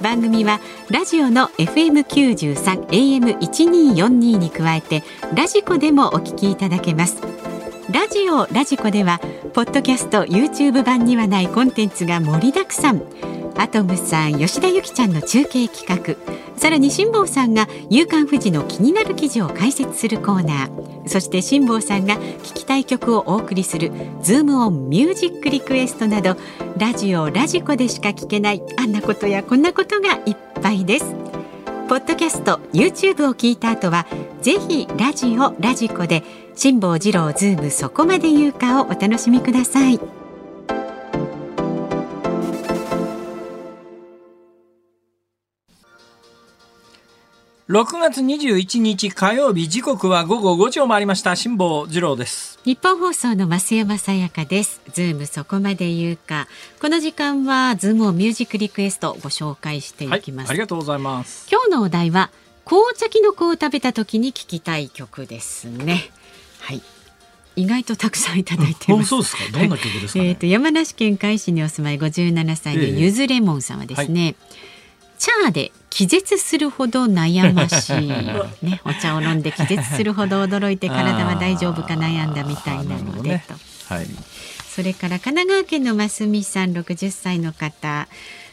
番組はラジオの FM93 AM1242 に加えてラジコでもお聞きいただけます。ラジオラジコではポッドキャスト YouTube 版にはないコンテンツが盛りだくさん。アトムさん吉田由紀ちゃんの中継企画。さらに辛坊さんが「夕刊富士」の気になる記事を解説するコーナー。そして辛坊さんが聞きたい曲をお送りする「ズームオンミュージックリクエストなどラジオラジコでしか聞けないあんなことやこんなことがいっぱいです。ポッドキャスト YouTube を聞いた後はぜひラジオラジコで辛坊治郎ズームそこまで言うかをお楽しみください。6月21日火曜日時刻は午後5時を回りました。辛坊治郎です。ニッポン放送の増山さやかです。ズームそこまで言うか。この時間はズームオンミュージックリクエストご紹介していきます、はい、ありがとうございます。今日のお題は紅茶きのこを食べた時に聞きたい曲ですねはい。意外とたくさんいただいてます。そうですか。どんな曲ですか、ね、えっ、と山梨県甲斐市にお住まい57歳で、ゆずレモンさんはですね、はい。チャーで気絶するほど悩ましい、*laughs* ね、お茶を飲んで気絶するほど驚いて体は大丈夫か悩んだみたいなので、ね、と、はい、それから神奈川県のますみさん60歳の方。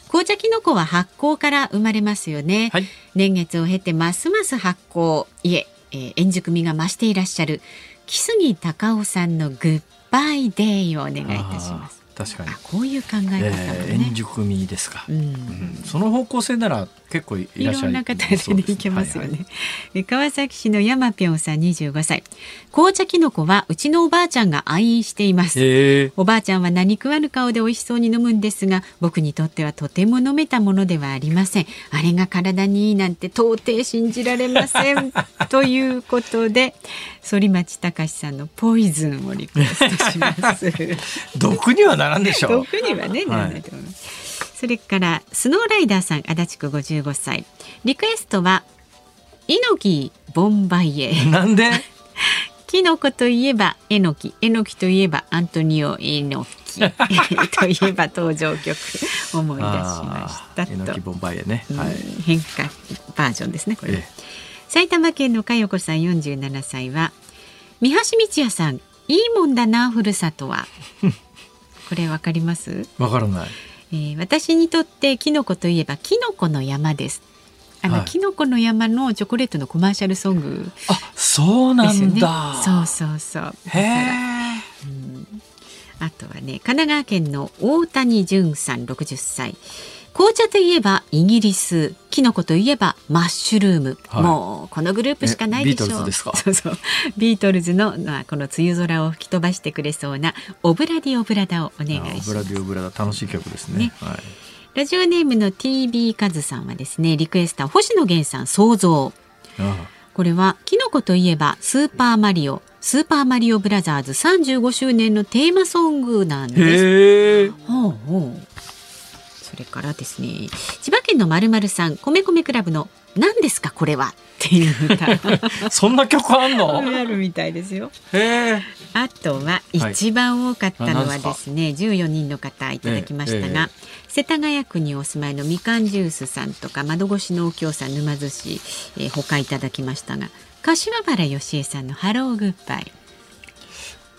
紅茶きのこは発酵から生まれますよね、はい、年月を経てますます発酵。いええー、円熟味が増していらっしゃる木杉隆夫さんのグッバイデイをお願いいたします。確かに。こういう考え方、ね、えー、円熟味ですか、うん、うん、その方向性なら結構いらっしゃるいろんな方でいけますよね、はいはい、川崎市の山ぴょんさん25歳。紅茶きのこはうちのおばあちゃんが愛飲しています。おばあちゃんは何食わぬ顔で美味しそうに飲むんですが僕にとってはとても飲めたものではありません。あれが体にいいなんて到底信じられません。*laughs* ということで反町隆史さんのポイズンをリクエストします。*laughs* 毒にはならんでしょう。*laughs* 毒にはね、ならないと思います、それからスノーライダーさん足立区55歳。リクエストは猪木ボンバイエ。なんで？*laughs* キノコといえばえのき、えのきといえばアントニオえのきといえば登場曲思い出しましたと。えのきボンバイエね、はい、変化バージョンですねこれ。ええ、埼玉県の佳代子さん47歳は三橋道也さんいいもんだなふるさとは。*laughs* これわかります？わからない、えー、私にとってキノコといえばキノコの山です。あの、はい、キノコの山のチョコレートのコマーシャルソング、あそうなんだ、ね、そうそうそう。へえ、うん、あとはね神奈川県の大谷淳さん60歳紅茶といえばイギリスキノコといえばマッシュルーム、はい、もうこのグループしかないでしょう。そうそう。ビートルズの、まあ、この梅雨空を吹き飛ばしてくれそうなオブラディオブラダをお願いします。オブラディオブラダ楽しい曲ですね、ね、はい。ラジオネームの TB カズさんはですねリクエスター星野源さん想像これはキノコといえばスーパーマリオ。スーパーマリオブラザーズ35周年のテーマソングなんです。ほうほう。それからですね千葉県のまるまるさん米米クラブの何ですかこれはっていう歌。*laughs* そんな曲あんの？あるみたいですよ。あとは一番多かったのはですね、はい、14人の方いただきましたが、ええ世田谷区にお住まいのみかんジュースさんとか窓越しのお京さん沼津市、えー、他いただきましたが柏原芳恵さんのハローグッバイ。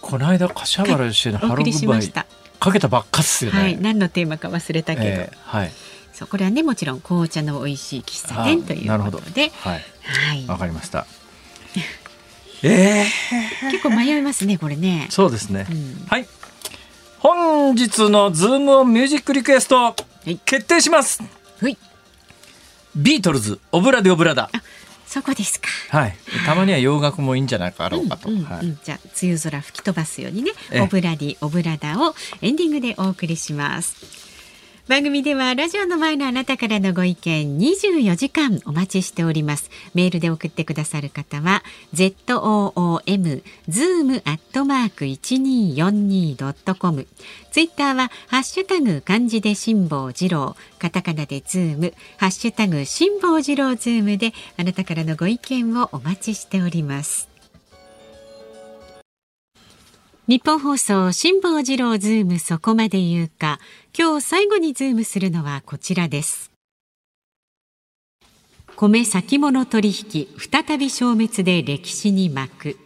この間柏原芳恵のハローグッバイかけたばっかっすよね、はい、何のテーマか忘れたけど、えー、はい。そうこれはねもちろん紅茶の美味しい喫茶店ということで。はい。わ、はい、かりました。*laughs* えー、結構迷いますねこれね。そうですね、うん、はい。本日のズームオンミュージックリクエスト、はい、決定します。はい。ビートルズオブラデオブラダそこですか。はい。たまには洋楽もいいんじゃないかろうかと。うんうんうんはい、じゃあ梅雨空吹き飛ばすようにね、オブラディオブラダをエンディングでお送りします。番組ではラジオの前のあなたからのご意見24時間お待ちしております。メールで送ってくださる方は zoom zoom アットマーク 1242.com ツイッターはハッシュタグ漢字で辛坊治郎。カタカナでズーム。ハッシュタグ辛坊治郎ズームであなたからのご意見をお待ちしております。ニッポン放送辛坊治郎ズームそこまで言うか。今日最後にズームするのはこちらです。米先物取引再び消滅で歴史に幕。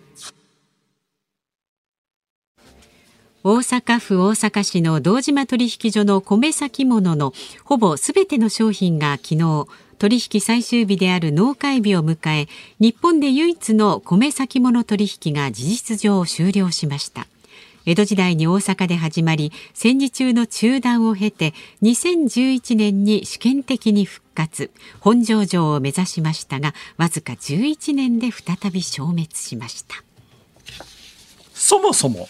大阪府大阪市の堂島取引所の米先物のほぼすべての商品が昨日取引最終日である納会日を迎え日本で唯一の米先物取引が事実上終了しました。江戸時代に大阪で始まり戦時中の中断を経て2011年に試験的に復活本庄城を目指しましたがわずか11年で再び消滅しましたそもそも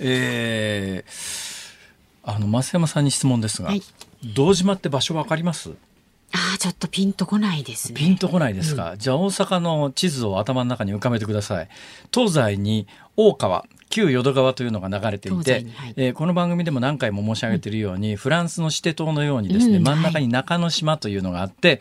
えー、あの増山さんに質問ですが、はい、堂島って場所わかります？ああ、ちょっとピンとこないですね。ピンとこないですか？うん、じゃあ大阪の地図を頭の中に浮かべてください。東西に大川、旧淀川というのが流れていて、はい、えー、この番組でも何回も申し上げているように、うん、フランスのシテ島のようにですね、うん、真ん中に中之島というのがあって、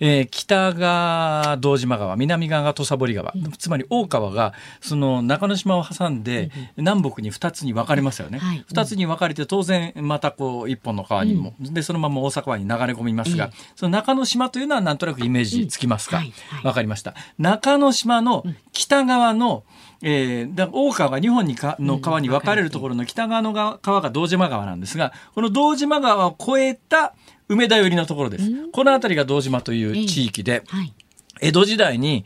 えー、北が堂島川南側が土佐堀川、うん、つまり大川がその中之島を挟んで、南北に2つに分かれますよね、はい、2つに分かれて当然またこう一本の川にも、でそのまま大阪湾に流れ込みますが、その中之島というのはなんとなくイメージつきますか、はい。はい、分かりました。中之島の北側の、えー、だ大川が2本にかの川に分かれるところの北側の川が堂島川なんですがこの堂島川を越えた梅田寄りのところです。この辺りが堂島という地域で、江戸時代に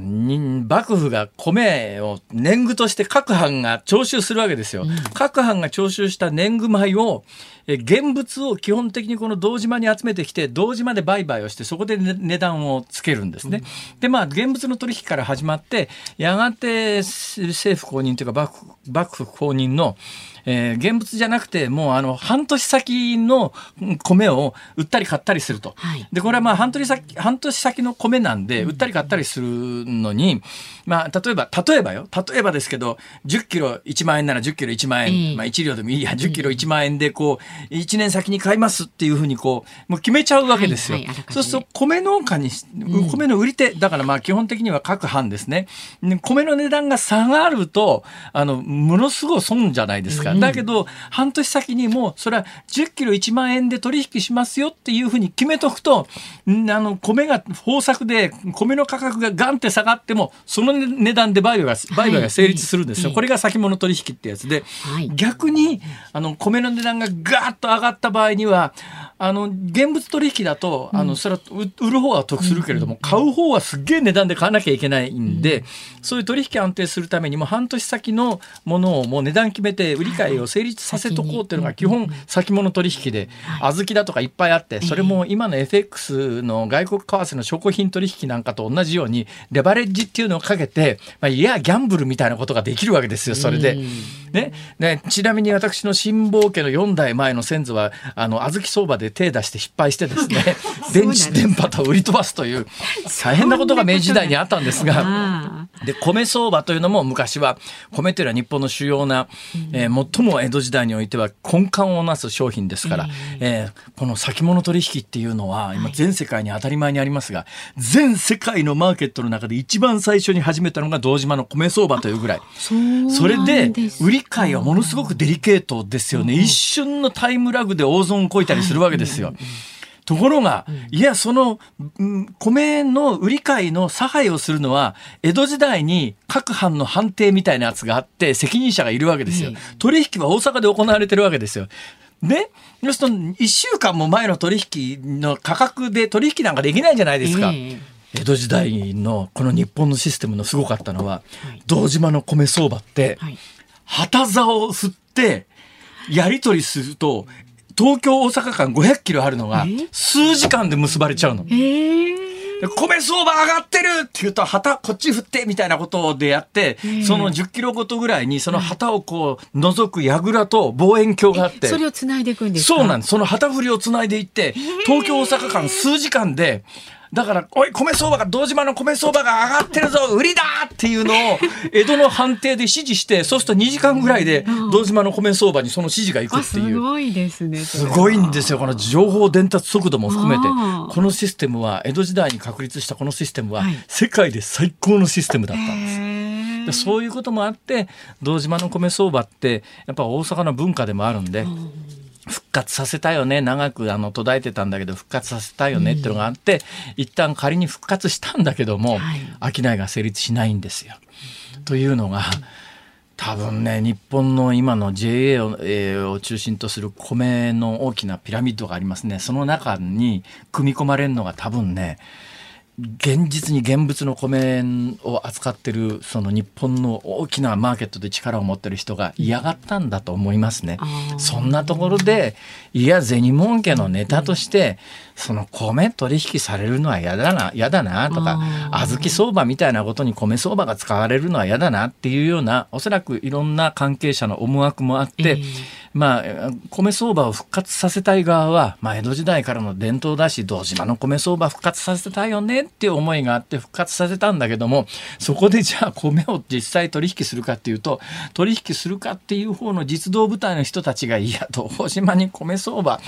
幕府が米を年貢として各藩が徴収するわけですよ。うん、各藩が徴収した年貢米を現物を基本的にこの堂島に集めてきて堂島で売買をしてそこで、値段をつけるんですね。うん、でまあ現物の取引から始まってやがて政府公認というか幕府公認のえー、現物じゃなくてもうあの半年先の米を売ったり買ったりすると、はい、でこれはまあ半年先半年先の米なんで売ったり買ったりするのに、まあ、例えば例えばよ。例えばですけど10キロ1万円なら10キロ1万円、まあ、1両でもいいや。10キロ1万円でこう1年先に買いますっていうふうにこうもう決めちゃうわけですよ。はいはい、そうすると米農家に米の売り手だからまあ基本的には各藩ですね。米の値段が下がるとあのものすごい損じゃないですか。だけど、半年先にもそれは10キロ1万円で取引しますよっていうふうに決めとくと、あの、米が豊作で、米の価格がガンって下がっても、その値段で売買が、売買が成立するんですよ。これが先物取引ってやつで、逆に、あの、米の値段がガーッと上がった場合には、あの、現物取引だと、あの、それは売る方は得するけれども、買う方はすっげえ値段で買わなきゃいけないんで、そういう取引安定するためにも、半年先のものをもう値段決めて、売り買いを成立させとこうっていうのが基本先物取引で、小豆だとかいっぱいあって、それも今の FX の外国為替の証拠品取引なんかと同じように、レバレッジっていうのをかけて、まあ、いや、ギャンブルみたいなことができるわけですよ、それで。ね。ね、ちなみに私の辛抱家の4代前の先祖は、あの、小豆相場で手出して失敗してですね *laughs* 電池電波と売り飛ばすという大変なことが明治時代にあったんですがで米相場というのも昔は米というのは日本の主要な、えー、最も江戸時代においては根幹をなす商品ですから、えー、この先物取引っていうのは今全世界に当たり前にありますが全世界のマーケットの中で一番最初に始めたのが堂島の米相場というぐらい。それで売り買いはものすごくデリケートですよね。一瞬のタイムラグで大損をこいたりするわけですよ。ところが、いや、その、米の売り買いの差配をするのは、江戸時代に各藩の判定みたいなやつがあって、責任者がいるわけですよ。取引は大阪で行われてるわけですよ。ね？要するに、1週間も前の取引の価格で取引なんかできないじゃないですか。江戸時代のこの日本のシステムのすごかったのは、堂島の米相場って、旗座を振って、やり取りすると東京大阪間500キロあるのが数時間で結ばれちゃうの。米相場上がってるって言うと旗こっち振ってみたいなことでやってその10キロごとぐらいにその旗をこう覗く櫓と望遠鏡があって。それをつないでいくんですか？そうなんです。その旗振りをつないでいって東京大阪間数時間でだから、おい、米相場が、堂島の米相場が上がってるぞ、売りだっていうのを、江戸の判定で指示して、そうすると2時間ぐらいで、堂島の米相場にその指示がいくっていう。すごいですね。すごいんですよ、この情報伝達速度も含めて。このシステムは、江戸時代に確立したこのシステムは、世界で最高のシステムだったんです。でそういうこともあって堂島の米相場ってやっぱ大阪の文化でもあるんで復活させたよね。長くあの途絶えてたんだけど復活させたよねっていうのがあって、うん、一旦仮に復活したんだけども、はい、商いが成立しないんですよ。というのが、多分ね日本の今の JA を,、えー、を中心とする米の大きなピラミッドがありますね。その中に組み込まれるのが多分ね現実に現物の米を扱ってるその日本の大きなマーケットで力を持ってる人が嫌がったんだと思いますね。そんなところでいや銭儲けのネタとしてその米取引されるのは嫌だな嫌だなとか小豆相場みたいなことに米相場が使われるのは嫌だなっていうようなおそらくいろんな関係者の思惑もあって、えーまあ、米相場を復活させたい側は、まあ、江戸時代からの伝統だし、堂島の米相場復活させたいよねっていう思いがあって復活させたんだけども、そこでじゃあ米を実際取引するかっていうと、取引するかっていう方の実動部隊の人たちが、いや、堂島に米相場、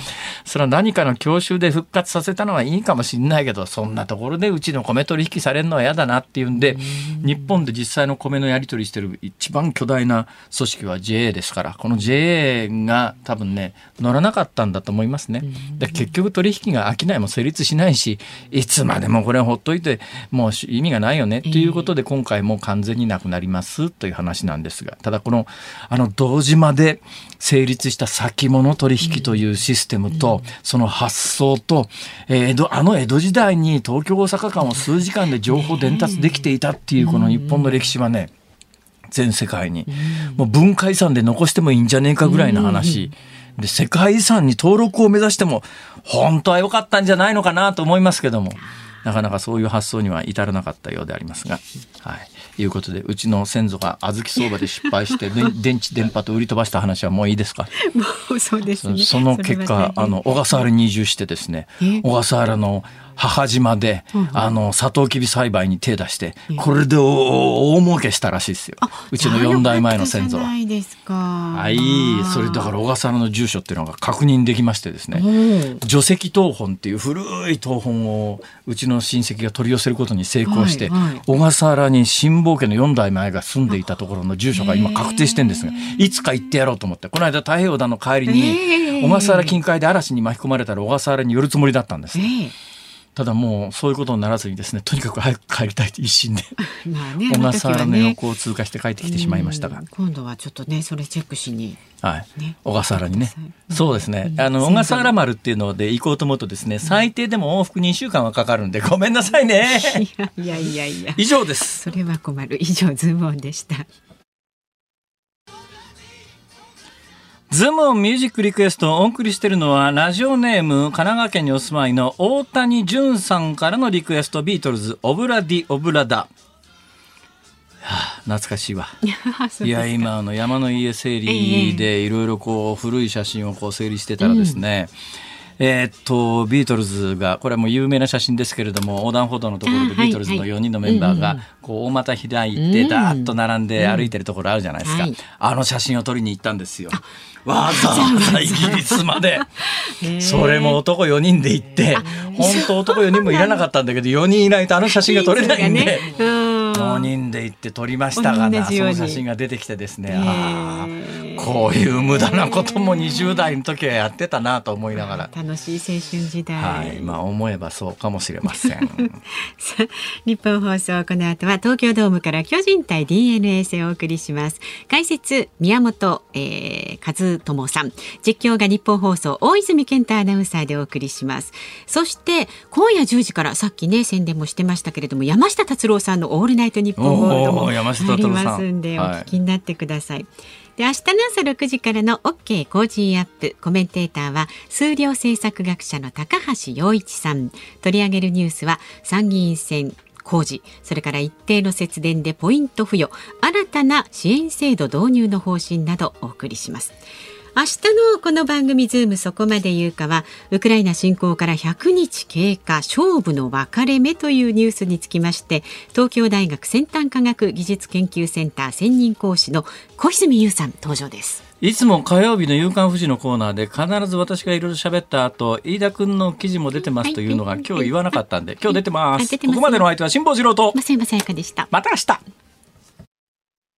それは何かの教習で復活させたのはいいかもしれないけど、そんなところでうちの米取引されるのは嫌だなっていうんで、日本で実際の米のやり取りしてる一番巨大な組織は JA ですから、この JA が多分ね乗らなかったんだと思いますね。で結局取引が商いも成立しないしいつまでもこれほっといてもう意味がないよねということで今回も完全になくなりますという話なんですがただこのあの堂島で成立した先物取引というシステムとその発想と、え江戸あの江戸時代に東京大阪間を数時間で情報伝達できていたっていうこの日本の歴史はね全世界に、もう文化遺産で残してもいいんじゃねえかぐらいの話、で世界遺産に登録を目指しても本当は良かったんじゃないのかなと思いますけどもなかなかそういう発想には至らなかったようでありますが。はいいうことで、うちの先祖が小豆相場で失敗して、*laughs* 電池電波と売り飛ばした話はもういいですか？もうそうですね。その結果、あの小笠原に移住してですね、小笠原の母島で、あの、サトウキビ栽培に手出して、これで大儲けしたらしいですよ。うちの4代前の先祖は。はい。それだから小笠原の住所っていうのが確認できましてですね、除石東本っていう古い東本をうちの親戚が取り寄せることに成功して、小笠原に辛坊家の4代前が住んでいたところの住所が今確定してんですが、いつか行ってやろうと思って、この間太平洋団の帰りに、小笠原近海で嵐に巻き込まれたら小笠原に寄るつもりだったんです。ただもうそういうことにならずにですねとにかく早く帰りたいと一心で *laughs* まあ、ね、小笠原の横を通過して帰ってきてしまいましたが、今度はちょっとねそれチェックしに、はい。ね、小笠原にね、そうですね。あの小笠原丸っていうので行こうと思うとですね最低でも往復2週間はかかるん。でごめんなさいねいやいやいや以上ですそれは困る以上ズームオンでしたズームオンミュージックリクエストをお送りしているのは、ラジオネーム、神奈川県にお住まいの大谷淳さんからのリクエスト、ビートルズ、オブラディ・オブラダ。はあ、懐かしいわ。*laughs* いや、今、あの、山の家整理で、いろいろこう、古い写真をこう整理してたらですね、うん、えー、っと、ビートルズが、これはもう有名な写真ですけれども、横断歩道のところでビートルズの4人のメンバーが、こう、大股開いて、ダーッと並んで歩いてるところあるじゃないですか。あの写真を撮りに行ったんですよ。わざわざイギリスまで。それも男4人で行って、本当男4人もいらなかったんだけど、4人いないとあの写真が撮れないんで。5人で行って撮りましたがなその写真が出てきてですねあ *laughs* こういう無駄なことも20代の時はやってたなと思いながら。楽しい青春時代。はい。まあ思えばそうかもしれません。*laughs* 日本放送この後は東京ドームから巨人対 DNA 戦をお送りします。解説宮本、えー、和智さん。実況が日本放送大泉健太アナウンサーでお送りします。そして今夜10時からさっきね宣伝もしてましたけれども山下達郎さんのオールナイトニッポンゴールドもありますんでお聞きになってください。で明日の朝6時からの OK Cozy Up。コメンテーターは数量政策学者の高橋洋一さん。取り上げるニュースは参議院選公示それから一定の節電でポイント付与。新たな支援制度導入の方針などお送りします。明日のこの番組ズームそこまで言うかはウクライナ侵攻から100日経過勝負の分かれ目というニュースにつきまして東京大学先端科学技術研究センター専任講師の小泉優さん登場ですいつも火曜日の夕刊富士のコーナーで必ず私がいろいろ喋った後、飯田君の記事も出てますというのが今日言わなかったんで、今日出てます。ここまでの相手は辛坊治郎と。増山さやかでした。また明日。